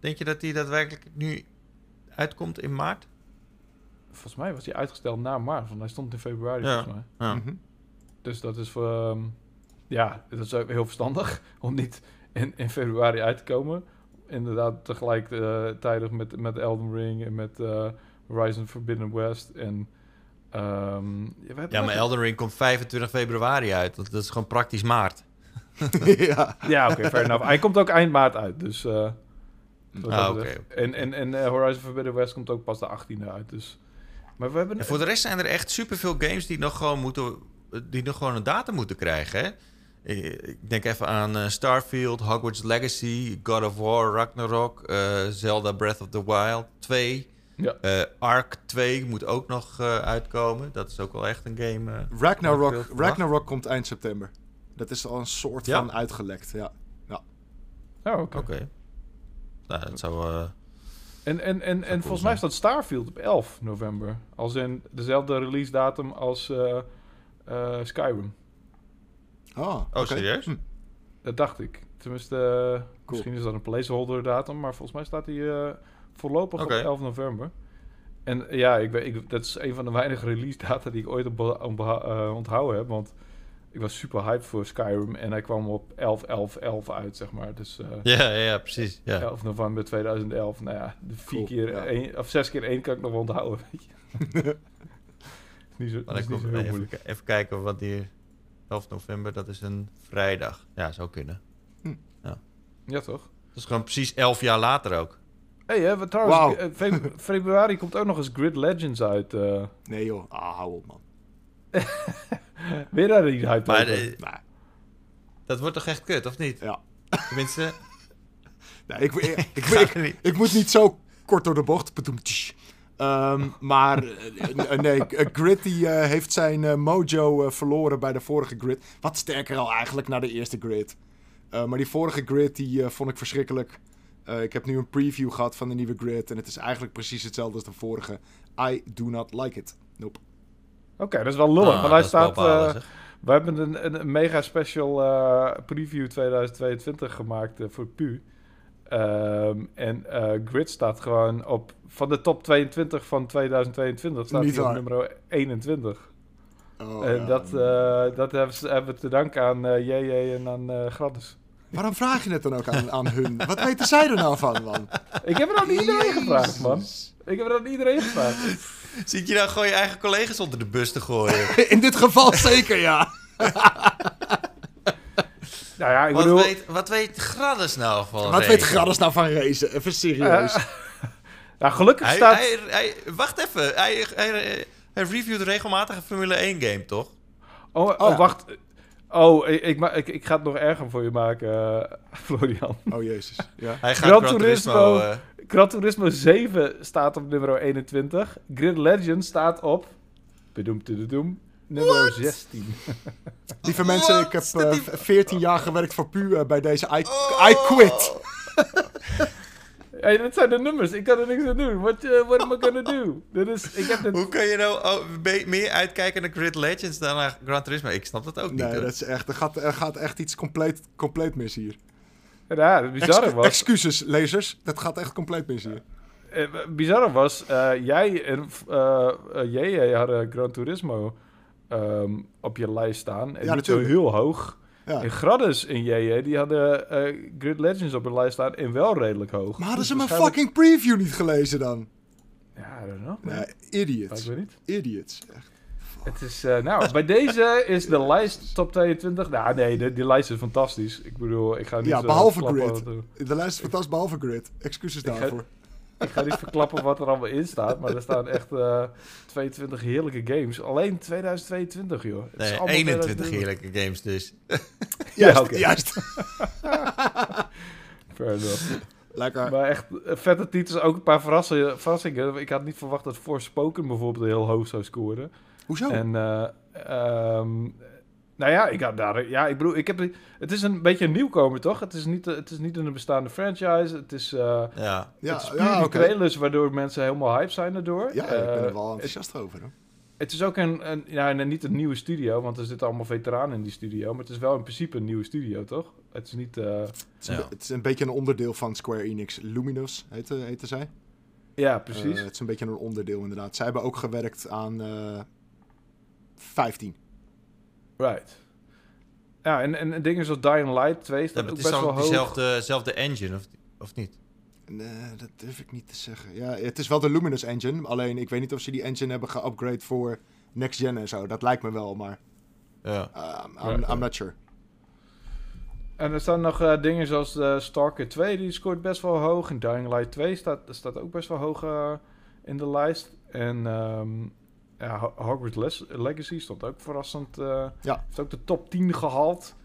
Denk je dat hij daadwerkelijk nu uitkomt in maart? Volgens mij was hij uitgesteld na maart, want hij stond in februari Ja. volgens mij. Ja. Mhm. Dus dat is voor... ehm, ja, dat is ook heel verstandig om niet in, in februari uit te komen. Inderdaad, tegelijk eh, tijdig met, met Elden Ring en met eh, Horizon Forbidden West. En, ehm, ja, we hebben Ja, maar Elden Ring komt 25 februari uit. Dat, dat is gewoon praktisch maart. ja. Ja, oké, fair enough. Hij komt ook eind maart uit, dus... eh, Ah. En, en, en Horizon Forbidden West komt ook pas de 18e uit, dus... Maar we hebben... En voor de rest zijn er echt superveel games die nog gewoon, moeten, die nog gewoon een datum moeten krijgen. Hè? Ik ik denk even aan eh, Starfield, Hogwarts Legacy, God of War, Ragnarok, eh, Zelda Breath of the Wild 2. Ja. Eh, Ark 2 moet ook nog eh, uitkomen. Dat is ook wel echt een game. eh, Ragnarok. Ragnarok komt eind september. Dat is al een soort Ja? van uitgelekt, ja. Oh, oké. Oké. Nou, dat zou... En, en, en, en volgens mij staat Starfield op 11 november. Als in dezelfde release datum als eh, eh, Skyrim. Oh, oh, serieus? Hm. Dat dacht ik. Tenminste, eh, misschien is dat een placeholder datum, maar volgens mij staat die eh, voorlopig op 11 november. En ja, ik, weet- ik, dat is een van de weinige release data die ik ooit onthouden heb. Want ik was super hyped voor Skyrim en hij kwam op 11, 11, 11 uit, zeg maar. Dus eh, Ja, ja, ja, precies. Ja. 11 november 2011. Nou ja, de vier Cool, keer ja. één, of zes keer één kan ik nog wel onthouden, weet je. niet zo, Maar is niet zo heel even, moeilijk. even kijken wat die 11 november, dat is een vrijdag. Ja, zou kunnen. Ja, toch? Dat is gewoon precies 11 jaar later ook. Hé, hey, wat trouwens, eh, fe- februari komt ook nog eens Grid Legends uit. eh Nee joh, ah, hou op man. weer daar die hype Maar over. Nee, dat wordt toch echt kut, of niet? ja. Tenminste, Nee, ik, ik, ik, ik, niet. ik moet niet zo kort door de bocht. Ehm, maar eh, eh, nee, eh, Grid die, heeft zijn eh, mojo eh, verloren bij de vorige Grid. Wat sterker al eigenlijk naar de eerste Grid. Eh, maar die vorige Grid die vond ik verschrikkelijk. Eh, ik heb nu een preview gehad van de nieuwe Grid. En het is eigenlijk precies hetzelfde als de vorige. I do not like it. Nope. Oké, dat is wel lullig. Ah, want hij staat... eh, we hebben een, een, een mega special eh, preview 2022 gemaakt eh, voor PU. Ehm, en eh, Grid staat gewoon op... Van de top 22 van 2022 staat hij op nummer 21. Oh, en ja. dat, eh, dat hebben, ze, hebben we te danken aan eh JJ en aan eh Gladys. Waarom vraag je het dan ook aan, aan hun? Wat weten zij er nou van, man? Ik heb het aan iedereen gevraagd, man. Ik heb het aan iedereen gevraagd. Zit je nou gewoon je eigen collega's onder de bus te gooien? In dit geval zeker, ja. Nou ja, ik wat, bedoel... weet, wat weet nou van Wat weet Gradders nou van racen? Even serieus. Eh, nou, gelukkig Hij, staat... hij, hij- wacht even. Hij, hij, hij reviewt regelmatig een Formule 1 game, toch? Oh, oh, Oh, ja. wacht. Oh, ik, ik, ik, ik ga het nog erger voor je maken, eh, Florian. oh, jezus. Ja. Hij gaat Gran Gran Turismo. Eh, Gran Turismo 7 staat op nummer 21. Grid Legend staat op... Bedoem, bedoem, nummer 16. Lieve mensen, ik heb Staat eh, die- 14 jaar gewerkt voor Pu eh, bij deze I, I Quit. Hey, dat zijn de nummers. Ik kan er niks aan doen. What, uh, what am I gonna do? Dit is, ik heb dit... Hoe kun je nou oh, meer uitkijken naar Grid Legends dan naar Gran Turismo? Ik snap dat ook niet. Nee, hoor. dat is echt, er, gaat, er gaat echt iets compleet, compleet mis hier. Ja, het bizarre Excu- was... excuses, lezers. Dat gaat echt compleet mis hier. eh, bizarre was, eh, jij en eh eh, JJ hadden Gran Turismo ehm, op je lijst staan. En Ja, natuurlijk. heel hoog. Ja. En Gradus en JJ, die hadden eh, Grid Legends op hun lijst staan en wel redelijk hoog. Maar hadden Dus ze mijn waarschijnlijk- fucking preview niet gelezen dan? Ja, I don't know. Nee, idiots. Ik weet niet. Idiots. Echt. Het is, eh, nou, bij deze is de lijst top 22. Nou, nee, de, die lijst is fantastisch. Ik bedoel, ik ga niet Ja, eh, behalve Grid. De lijst is fantastisch, behalve Grid. Excuses daarvoor. Ik ga niet verklappen wat er allemaal in staat, maar er staan echt eh 22 heerlijke games. Alleen 2022, joh. Het is Nee, allemaal 21 2022. heerlijke games dus. Juist, oké. juist. Fair enough. Lekker. Maar echt eh, vette titels, ook een paar verrassingen. verrassingen. Ik had niet verwacht dat Forspoken bijvoorbeeld heel hoog zou scoren. Hoezo? En, eh, ehm, nou ja, ik had daar, ja, ik bedoel, ik heb, het is een beetje een nieuwkomer, toch? Het is niet, het is niet een bestaande franchise. Het is, eh Ja. ja, het is puur ja, trailers waardoor mensen helemaal hype zijn erdoor. Ja, ik ben Eh, er wel het, enthousiast over. Hoor. het is ook een, een ja, en niet een nieuwe studio, want er zitten allemaal veteranen in die studio. Maar het is wel in principe een nieuwe studio, toch? Het is niet, eh, Het is, een, Ja. be- het is een beetje een onderdeel van Square Enix. Luminous heette, heette zij. ja, precies. Eh, het is een beetje een onderdeel inderdaad. Zij hebben ook gewerkt aan eh 15. Right. Ja, en, en, en dingen zoals Dying Light 2 Ja, staat maar ook het is best wel ook hoog. dezelfde, dezelfde engine, of, of niet? Nee, dat durf ik niet te zeggen. Ja, het is wel de Luminous engine. Alleen ik weet niet of ze die engine hebben geupgrade voor next gen en zo. Dat lijkt me wel, maar Ja. uh, I'm, I'm not sure. En er staan nog eh, dingen zoals eh, Stalker 2, die scoort best wel hoog. En Dying Light 2 staat, staat ook best wel hoog eh, in de lijst. En ehm ja, Ho- Hogwarts Les- Legacy stond ook verrassend. eh Ja. Heeft ook de top 10 gehaald.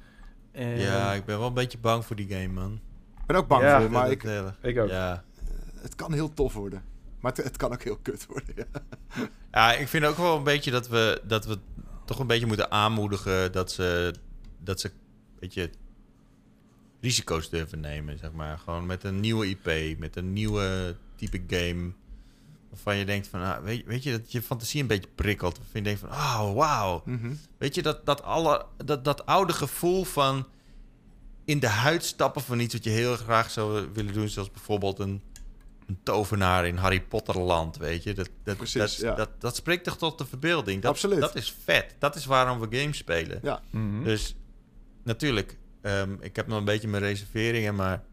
En ja, ik ben wel een beetje bang voor die game, man. Ik ben ook bang Ja, voor, maar ik, Ik ook. Ja. het kan heel tof worden. Maar het, het kan ook heel kut worden. Ja. ja, ik vind ook wel een beetje dat we, dat we toch een beetje moeten aanmoedigen dat ze, dat ze een beetje risico's durven nemen, zeg maar. Gewoon met een nieuwe IP, met een nieuwe type game. Waarvan je denkt van, ah, weet, weet je, dat je fantasie een beetje prikkelt. Waarvan je denkt van, oh, wauw. Mhm. Weet je, dat, dat, alle, dat, dat oude gevoel van in de huid stappen van iets wat je heel graag zou willen doen. Zoals bijvoorbeeld een, een tovenaar in Harry Potterland, weet je. Dat, dat, Precies, dat, ja. dat, dat spreekt toch tot de verbeelding. Dat, Absoluut. Dat is vet. Dat is waarom we games spelen. Ja. Mhm. Dus natuurlijk, ehm, ik heb nog een beetje mijn reserveringen, maar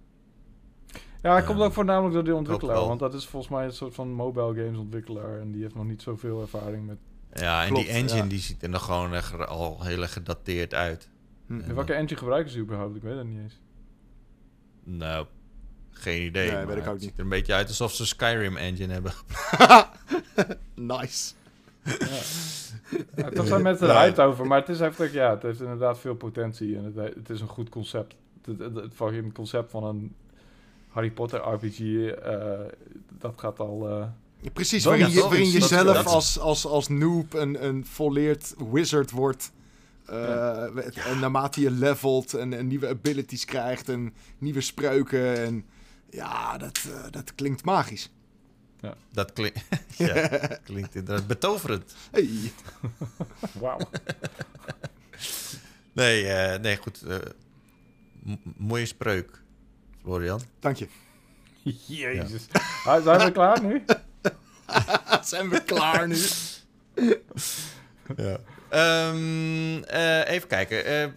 Ja, het komt ook voornamelijk door de ontwikkelaar. Want dat is volgens mij een soort van mobile games ontwikkelaar. En die heeft nog niet zoveel ervaring met... ja, en Klopt, die engine ja. die ziet er nog gewoon echt al heel erg gedateerd uit. Hm. En welke engine gebruiken ze überhaupt? Ik weet het niet eens. Nou, geen idee. Nee, weet ik ook het niet. ziet er een beetje uit alsof ze Skyrim engine hebben. Nice. Ja, toch zijn mensen Ja. eruit over, maar het is heftig, ja, het heeft inderdaad veel potentie en het, het is een goed concept. Het, het, het, concept van een Harry Potter RPG, eh, dat gaat al... eh, Ja, Precies, waarin, je, waarin zelf als, als, als noob een, een volleerd wizard wordt. Eh, En naarmate je levelt en, en nieuwe abilities krijgt en nieuwe spreuken. En ja, dat, eh, dat klinkt magisch. Dat klinkt, ja, klinkt inderdaad betoverend. Hey. Wauw. Nee, eh, nee goed. eh, mooie spreuk Florian. Dank je. Jezus. Ah, Zijn we klaar nu? Zijn we klaar nu? Ja. Ehm, eh, even kijken. Eh, eh,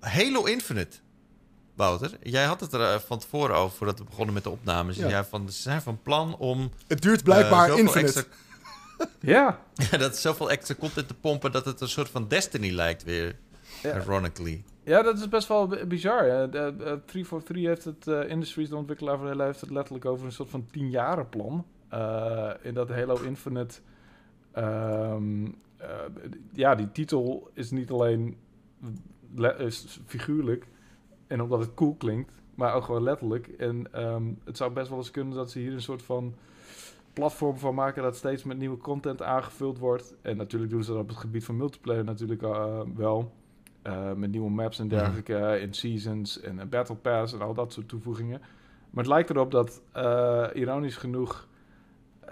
Halo Infinite. Wouter, jij had het er van tevoren over voordat we begonnen met de opnames. Ja. Jij van, ze zijn van plan om Het duurt blijkbaar infinite. extra- Ja. Ja, dat is zoveel extra content te pompen dat het een soort van Destiny lijkt weer. Ja. Ironically. Ja, dat is best wel bizar. hè. De- eh, 343 heeft het, eh, Industries, de ontwikkelaar heeft het letterlijk over een soort van 10 plan. Eh, in dat Halo Infinite. ehm, eh, ja, die titel is niet alleen le- is figuurlijk en omdat het cool klinkt, maar ook gewoon letterlijk. En ehm, het zou best wel eens kunnen dat ze hier een soort van platform van maken dat steeds met nieuwe content aangevuld wordt. En natuurlijk doen ze dat op het gebied van multiplayer natuurlijk wel. Eh, met nieuwe maps en dergelijke, eh, in seasons en een battle pass en al dat soort toevoegingen. Maar het lijkt erop dat, eh, ironisch genoeg,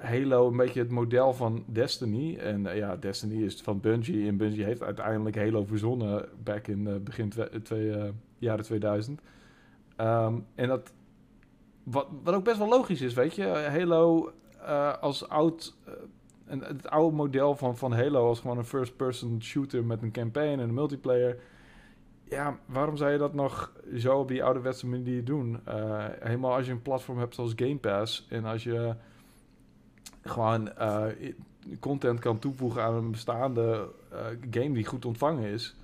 Halo een beetje het model van Destiny. En eh, ja, Destiny is van Bungie. En Bungie heeft uiteindelijk Halo verzonnen back in eh, begin twe- twee, eh, jaren 2000. Ehm, en dat, wat, wat ook best wel logisch is, weet je. Halo eh, als oud... en het oude model van, van Halo als gewoon een first-person shooter met een campaign en een multiplayer. Ja, waarom zou je dat nog zo op die ouderwetse manier doen? Eh, helemaal als je een platform hebt zoals Game Pass en als je gewoon eh, content kan toevoegen aan een bestaande eh, game die goed ontvangen is.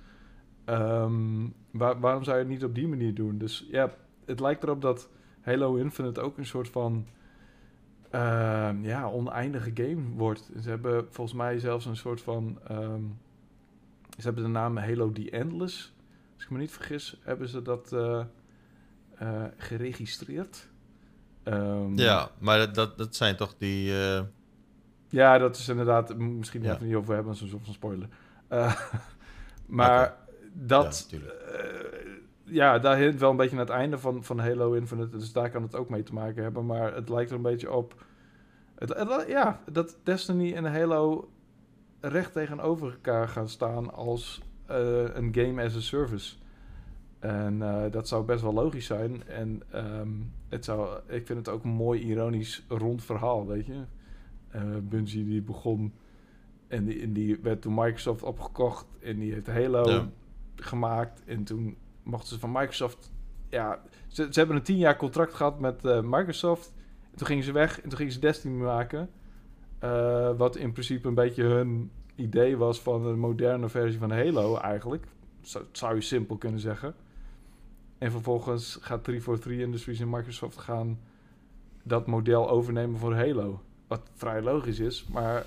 Ehm, waar- waarom zou je het niet op die manier doen? Dus ja, het lijkt erop dat Halo Infinite ook een soort van ehm, ja, oneindige game wordt. Ze hebben volgens mij zelfs een soort van. ehm, ze hebben de naam Halo The Endless. Als ik me niet vergis, hebben ze dat eh, eh, geregistreerd. Ehm, Ja, maar dat- dat, dat zijn toch die... eh, ja, dat is inderdaad. Misschien Ja. even niet over hebben, zo'n soort van spoiler. Maar dat. Ja, ja, daar hint wel een beetje naar het einde van, van Halo Infinite. Dus daar kan het ook mee te maken hebben. Maar het lijkt er een beetje op. Het, het- ja, dat Destiny en Halo recht tegenover elkaar gaan staan als eh, een game as a service. En eh, dat zou best wel logisch zijn. En ehm, het zou, ik vind het ook een mooi ironisch rond verhaal, weet je. Eh Bungie die begon en die, en die werd door Microsoft opgekocht en die heeft Halo Ja. gemaakt. En toen mochten ze van Microsoft, ja, ze, ze hebben een tien jaar contract gehad met eh, Microsoft. En toen gingen ze weg en toen gingen ze Destiny maken. Eh, wat in principe een beetje hun idee was van een moderne versie van Halo eigenlijk. Zou, zou je simpel kunnen zeggen. En vervolgens gaat 343 Industries en Microsoft gaan dat model overnemen voor Halo. Wat vrij logisch is, maar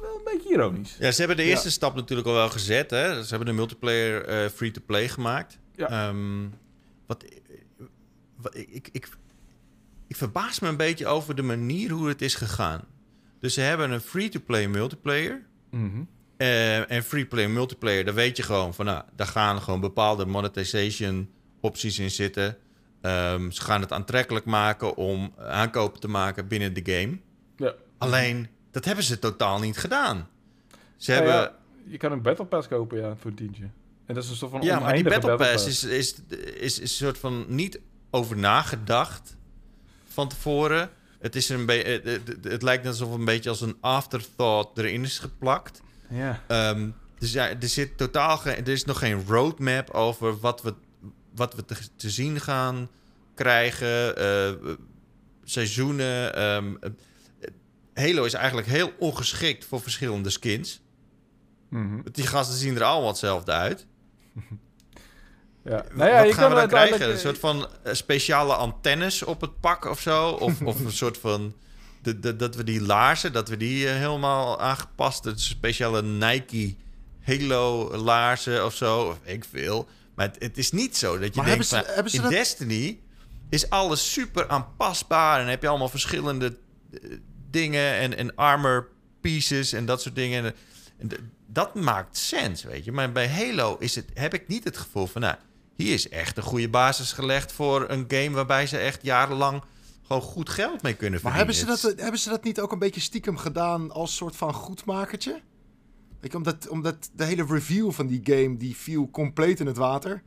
wel een beetje ironisch. Ja, ze hebben de Ja. eerste stap natuurlijk al wel gezet. Hè? Ze hebben de multiplayer eh, free-to-play gemaakt. Ja. Ehm, wat, wat ik, ik, ik, ik verbaas me een beetje over de manier hoe het is gegaan. Dus ze hebben een free-to-play multiplayer. Mhm. Eh, en free-play multiplayer, daar weet je gewoon van... Nou, daar gaan gewoon bepaalde monetization opties in zitten. Ehm, ze gaan het aantrekkelijk maken om aankopen te maken binnen de game. Ja. Alleen, dat hebben ze totaal niet gedaan. Ze Ja, hebben... ja, je kan een Battle Pass kopen, ja, voor een tientje. En dat is een soort van Ja, maar die Battle Pass is, is, is, is een soort van niet over nagedacht van tevoren. Het, is een het, het, het lijkt net alsof een beetje als een afterthought erin is geplakt. Ja. Ehm, dus ja, er zit totaal geen, er is nog geen roadmap over wat we, wat we te, te zien gaan krijgen. eh, seizoenen. ehm, eh, Halo is eigenlijk heel ongeschikt voor verschillende skins. Mhm. Die gasten zien er allemaal hetzelfde uit. Ja. Nou ja, Wat je gaan we dan krijgen? Een soort van eh, speciale antennes op het pak of zo? Of, of een soort van... de- de- dat we die laarzen, dat we die eh, helemaal aangepast... de speciale Nike Halo laarzen of zo. Of ik veel. Maar het, het is niet zo dat je Maar denkt... ze- van, in dat- Destiny is alles super aanpasbaar... en heb je allemaal verschillende eh, dingen... en, en armor pieces en dat soort dingen... En, en d- dat maakt sens, weet je. Maar bij Halo is het, heb ik niet het gevoel van... Nou, hier is echt een goede basis gelegd voor een game... waarbij ze echt jarenlang gewoon goed geld mee kunnen Maar verdienen. hebben ze, dat, hebben ze dat niet ook een beetje stiekem gedaan als soort van goedmakertje? Je, omdat, omdat de hele review van die game die viel compleet in het water.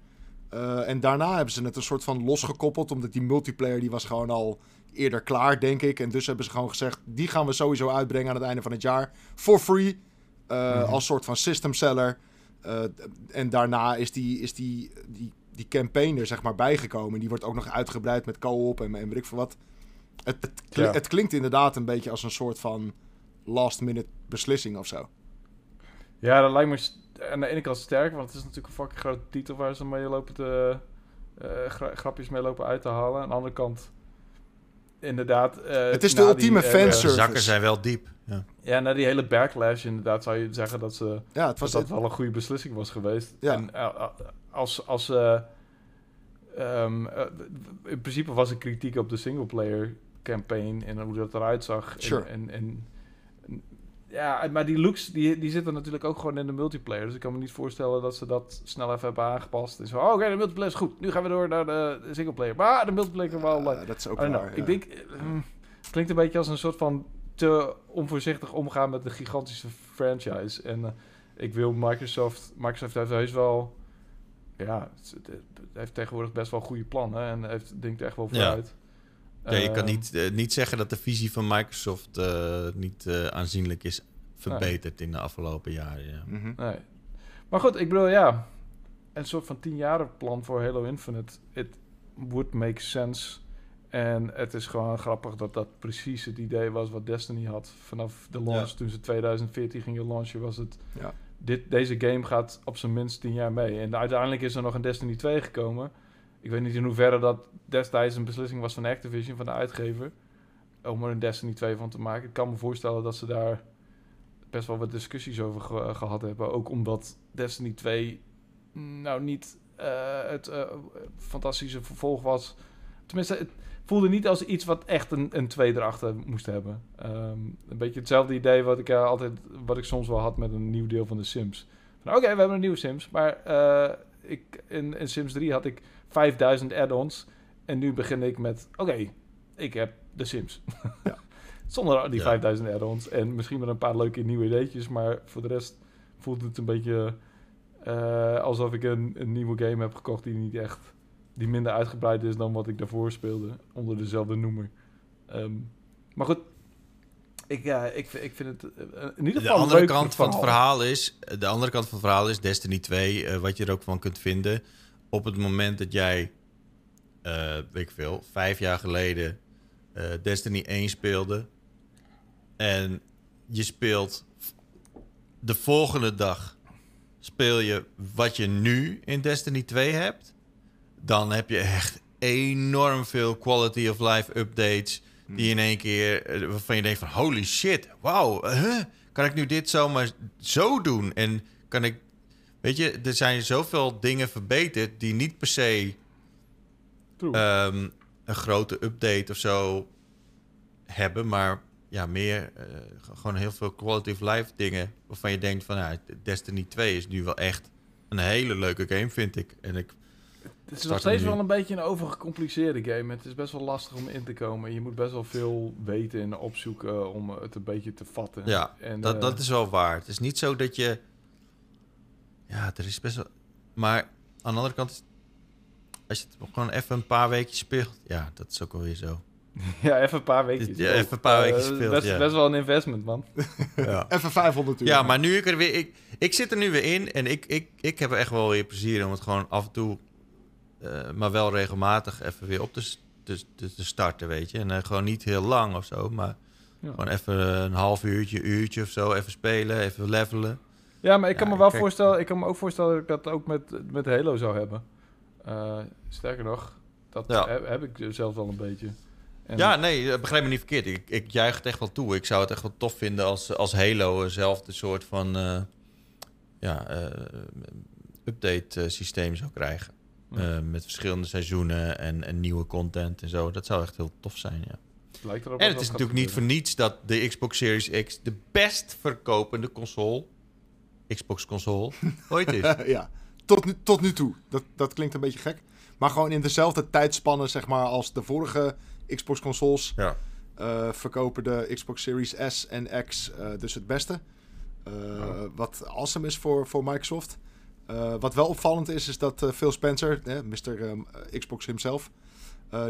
Eh, en daarna hebben ze het een soort van losgekoppeld, omdat die multiplayer die was gewoon al eerder klaar, denk ik. En dus hebben ze gewoon gezegd, die gaan we sowieso uitbrengen aan het einde van het jaar. For free, eh, Mhm. als soort van system seller. Eh, en daarna is die, is die, die, die campaign er zeg maar bijgekomen. Die wordt ook nog uitgebreid met co-op en, en weet ik veel wat. Het, het, Ja. het klinkt inderdaad een beetje als een soort van last minute beslissing of zo. Ja, dat lijkt me aan de ene kant sterk, want het is natuurlijk een fucking grote titel waar ze mee lopen te, gra- grapjes mee lopen uit te halen. Aan de andere kant, inderdaad... eh, Het is de ultieme die, eh, fanservice. De zakken zijn wel diep. Ja. Ja, na die hele backlash inderdaad zou je zeggen dat, ze, Ja, het dat was dat wel een goede beslissing was geweest. Ja. En eh, als... als eh, ehm, eh, in principe was er kritiek op de singleplayer campaign en hoe dat eruit zag. Sure. En, en, en- ja, maar die looks die, die zitten natuurlijk ook gewoon in de multiplayer. Dus ik kan me niet voorstellen dat ze dat snel even hebben aangepast. En zo, oh, oké, de multiplayer is goed. Nu gaan we door naar de, de singleplayer. Maar de multiplayer is wel leuk. Dat is ook don't know. waar. Ik ja. denk, eh, mm, het klinkt een beetje als een soort van te onvoorzichtig omgaan met een gigantische franchise. En eh, ik wil Microsoft, Microsoft heeft heus wel, ja, het, het- het heeft tegenwoordig best wel goede plannen en heeft denkt er echt wel Ja. Ja, je kan Ehm, niet, eh, niet zeggen dat de visie van Microsoft eh, niet eh, aanzienlijk is verbeterd in de afgelopen jaren. Ja. Mhm. Nee. Maar goed, ik bedoel, ja, een soort van 10 jaren plan voor Halo Infinite. It would make sense. En het is gewoon grappig dat dat precies het idee was wat Destiny had. Vanaf de launch, Ja. toen ze 2014 gingen launchen, was het... Ja. Dit, deze game gaat op zijn minst 10 jaar mee. En uiteindelijk is er nog een Destiny 2 gekomen. Ik weet niet in hoeverre dat destijds een beslissing was van Activision, van de uitgever. Om er een Destiny 2 van te maken. Ik kan me voorstellen dat ze daar best wel wat discussies over ge- gehad hebben. Ook omdat Destiny 2 nou niet eh, het eh, fantastische vervolg was. Tenminste, het voelde niet als iets wat echt een, een 2 erachter moest hebben. Ehm, een beetje hetzelfde idee wat ik eh, altijd, wat ik soms wel had met een nieuw deel van de Sims. Oké, we hebben een nieuwe Sims, maar ik, in, in Sims 3 had ik 5000 add-ons. En nu begin ik met, oké, ik heb de Sims. Ja. Zonder die Ja. 5000 add-ons. En misschien met een paar leuke nieuwe ideetjes. Maar voor de rest voelt het een beetje eh, alsof ik een, een nieuwe game heb gekocht die niet echt... Die minder uitgebreid is dan wat ik daarvoor speelde. Onder dezelfde noemer. Ehm, maar goed. Ik, ja, ik, vind- ik vind het eh, in ieder De geval andere leuk kant van het verhaal is, de andere kant van het verhaal is Destiny 2, eh, wat je er ook van kunt vinden. Op het moment dat jij, eh, weet ik veel, vijf jaar geleden eh, Destiny 1 speelde en je speelt de volgende dag speel je wat je nu in Destiny 2 hebt, dan heb je echt enorm veel quality of life updates die in één keer eh, waarvan je denkt van holy shit, wauw, kan ik nu dit zomaar zo doen? En kan ik, weet je, er zijn zoveel dingen verbeterd die niet per se ehm, een grote update of zo hebben, maar ja, meer eh, gewoon heel veel quality of life dingen waarvan je denkt van, ja, Destiny 2 is nu wel echt een hele leuke game, vind ik. En ik, Het is nog steeds nu. wel een beetje een overgecompliceerde game. Het is best wel lastig om in te komen. Je moet best wel veel weten en opzoeken om het een beetje te vatten. ja, en, dat, eh, dat is wel waar. Het is niet zo dat je, ja, er is best wel, maar aan de andere kant, is- als je het gewoon even een paar weken speelt, ja, dat is ook wel weer zo. ja, even een paar weken. Ja, even een paar weken speelt, best, ja. best wel een investment, man. Ja. Even 500 uur. Ja, maar nu ik er weer... Ik, ik zit er nu weer in en ik, ik, ik heb er echt wel weer plezier om het gewoon af en toe... eh, maar wel regelmatig even weer op te, te, te, te starten, weet je. En eh, gewoon niet heel lang of zo, maar Ja. gewoon even een half uurtje, uurtje of zo. Even spelen, even levelen. Ja, maar ik kan Ja, me wel kijk- voorstellen, ik kan me ook voorstellen dat ik dat ook met, met Halo zou hebben. Eh, sterker nog, dat Ja. heb, heb ik zelf wel een beetje. En- Ja, nee, eh, begrijp me niet verkeerd. Ik, ik juich het echt wel toe. Ik zou het echt wel tof vinden als, als Halo eenzelfde soort van... eh, ja, update systeem zou krijgen. Ja. Met verschillende seizoenen en, en nieuwe content en zo. Dat zou echt heel tof zijn, ja. lijkt erop En het is natuurlijk niet voor niets dat de Xbox Series X de best verkopende console, Xbox console, ooit is. ja, tot nu, tot nu toe. Dat, dat klinkt een beetje gek. Maar gewoon in dezelfde tijdspanne, zeg maar, als de vorige Xbox-consoles... Ja. eh, verkopen de Xbox Series S en X eh, dus het beste. Oh. Wat awesome is voor, voor Microsoft. Wat wel opvallend is, is dat Phil Spencer, eh, Mr. Xbox himself,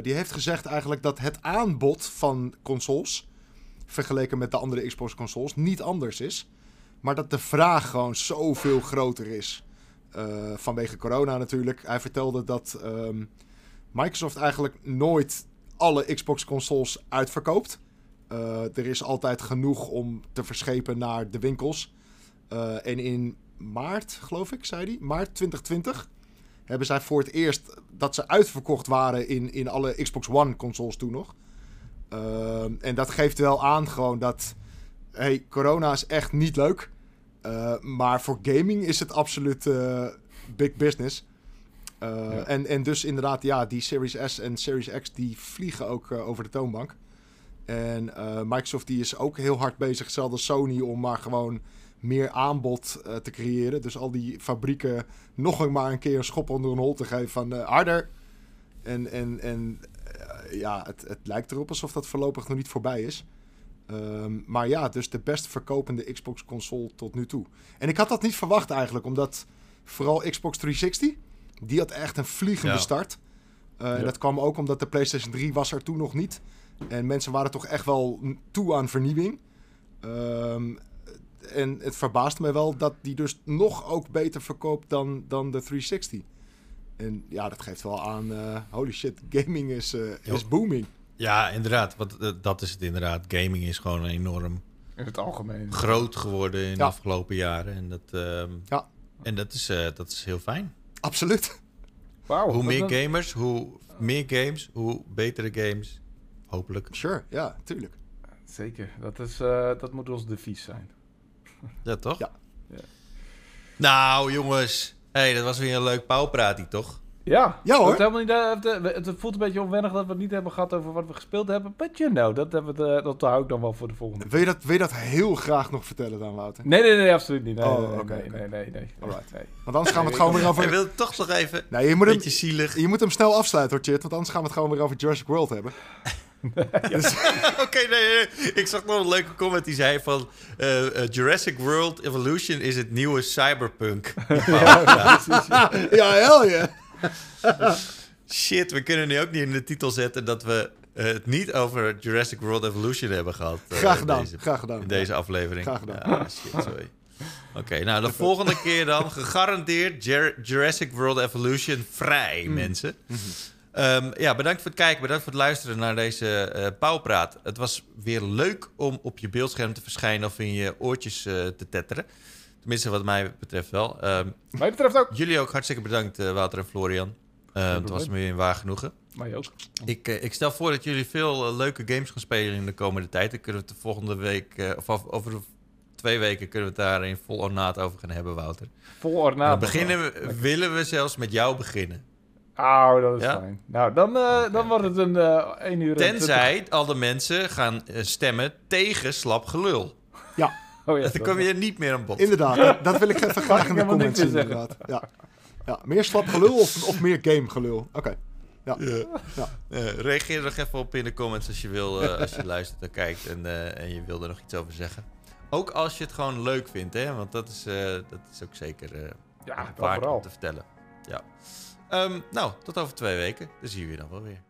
die heeft gezegd eigenlijk dat het aanbod van consoles, vergeleken met de andere Xbox consoles, niet anders is. Maar dat de vraag gewoon zoveel groter is. Eh, vanwege corona natuurlijk. Hij vertelde dat ehm, Microsoft eigenlijk nooit alle Xbox consoles uitverkoopt. Eh, er is altijd genoeg om te verschepen naar de winkels. Eh, en in maart, geloof ik, zei hij, maart 2020, hebben zij voor het eerst dat ze uitverkocht waren in, in alle Xbox One consoles toen nog. Ehm, en dat geeft wel aan gewoon dat, hey, corona is echt niet leuk. Uh, maar voor gaming is het absoluut uh, big business. Uh, ja. en, en dus inderdaad, ja, die Series S en Series X die vliegen ook over de toonbank. En Microsoft die is ook heel hard bezig, hetzelfde Sony, om maar gewoon meer aanbod te creëren. Dus al die fabrieken nog maar een keer een schop onder een hol te geven van harder. En, en, en ja, het, het lijkt erop alsof dat voorlopig nog niet voorbij is. Um, maar ja, dus de best verkopende Xbox console tot nu toe. En ik had dat niet verwacht eigenlijk, omdat vooral Xbox 360, die had echt een vliegende ja. start. Uh, ja. En dat kwam ook omdat de PlayStation 3 was er toen nog niet. En mensen waren toch echt wel toe aan vernieuwing. Um, en het verbaasde me wel dat die dus nog ook beter verkoopt dan, dan de 360. En ja, dat geeft wel aan, uh, holy shit, gaming is, uh, is booming. Ja, inderdaad. Want uh, dat is het inderdaad. Gaming is gewoon enorm in het algemeen groot geworden in ja. de afgelopen jaren. En dat, uh, ja. en dat, is, uh, dat is heel fijn. Absoluut. Wow, hoe meer gamers, hoe meer games, hoe betere games. Hopelijk. Sure, ja, tuurlijk. Zeker. Dat, is, uh, dat moet ons devies zijn. Ja, toch? Ja. ja. Nou, jongens. hey, dat was weer een leuk pauwpraatie, toch? Ja, ja hoor. Het, helemaal niet, het, het, voelt een beetje onwennig dat we het niet hebben gehad over wat we gespeeld hebben. But you know, dat, hebben we, dat hou ik dan wel voor de volgende. Wil je dat, wil je dat heel graag nog vertellen dan, Wouter? Nee, nee, nee, absoluut niet. Nee, oh, nee, oké. Okay, nee, nee, nee, nee, Alright. nee. Want anders gaan we het gewoon weer over... Je wil toch nog even nee, je moet hem, beetje zielig. Je moet hem snel afsluiten hoor, Chit. Want anders gaan we het gewoon weer over Jurassic World hebben. dus... Oké, okay, nee, nee, ik zag nog een leuke comment die zei van... Uh, uh, Jurassic World Evolution is het nieuwe cyberpunk. ja, ja. ja, yeah. Shit, we kunnen nu ook niet in de titel zetten dat we uh, het niet over Jurassic World Evolution hebben gehad. Uh, graag gedaan, deze, graag gedaan. In deze aflevering. Graag gedaan. Ja, shit, sorry. Oké, okay, nou de volgende keer dan gegarandeerd Jurassic World Evolution vrij, mm. mensen. Mm -hmm. um, ja, bedankt voor het kijken, bedankt voor het luisteren naar deze uh, pauwpraat. Het was weer leuk om op je beeldscherm te verschijnen of in je oortjes te tetteren. Tenminste, wat mij betreft wel. Um, mij betreft ook. Jullie ook hartstikke bedankt, uh, Wouter en Florian. Uh, het was me een waar genoegen. Mij ook. Ik, uh, ik stel voor dat jullie veel uh, leuke games gaan spelen in de komende tijd. Dan kunnen we het de volgende week, of over twee weken, kunnen we het daar in vol ornaat over gaan hebben, Wouter. Vol ornaat. beginnen we, willen we zelfs met jou beginnen. Oh, dat is ja? fijn. Nou, dan, okay. dan wordt het een 1 uur. Tenzij al de mensen gaan stemmen tegen slap gelul. Ja. Oh, ja dan kom je niet meer aan bod. Inderdaad, dat wil ik even graag in de comments zien, inderdaad. Ja. Ja, meer slap gelul of, of meer game gelul? Oké. Okay. Ja. Ja. ja. Uh, reageer er nog even op in de comments als je wil, uh, als je luistert en kijkt en, uh, en je wil er nog iets over zeggen. Ook als je het gewoon leuk vindt, hè? Want dat is, dat is ook zeker ja, waard vooral. om te vertellen. Ja. Um, nou, tot over twee weken. Dan zien we je dan wel weer.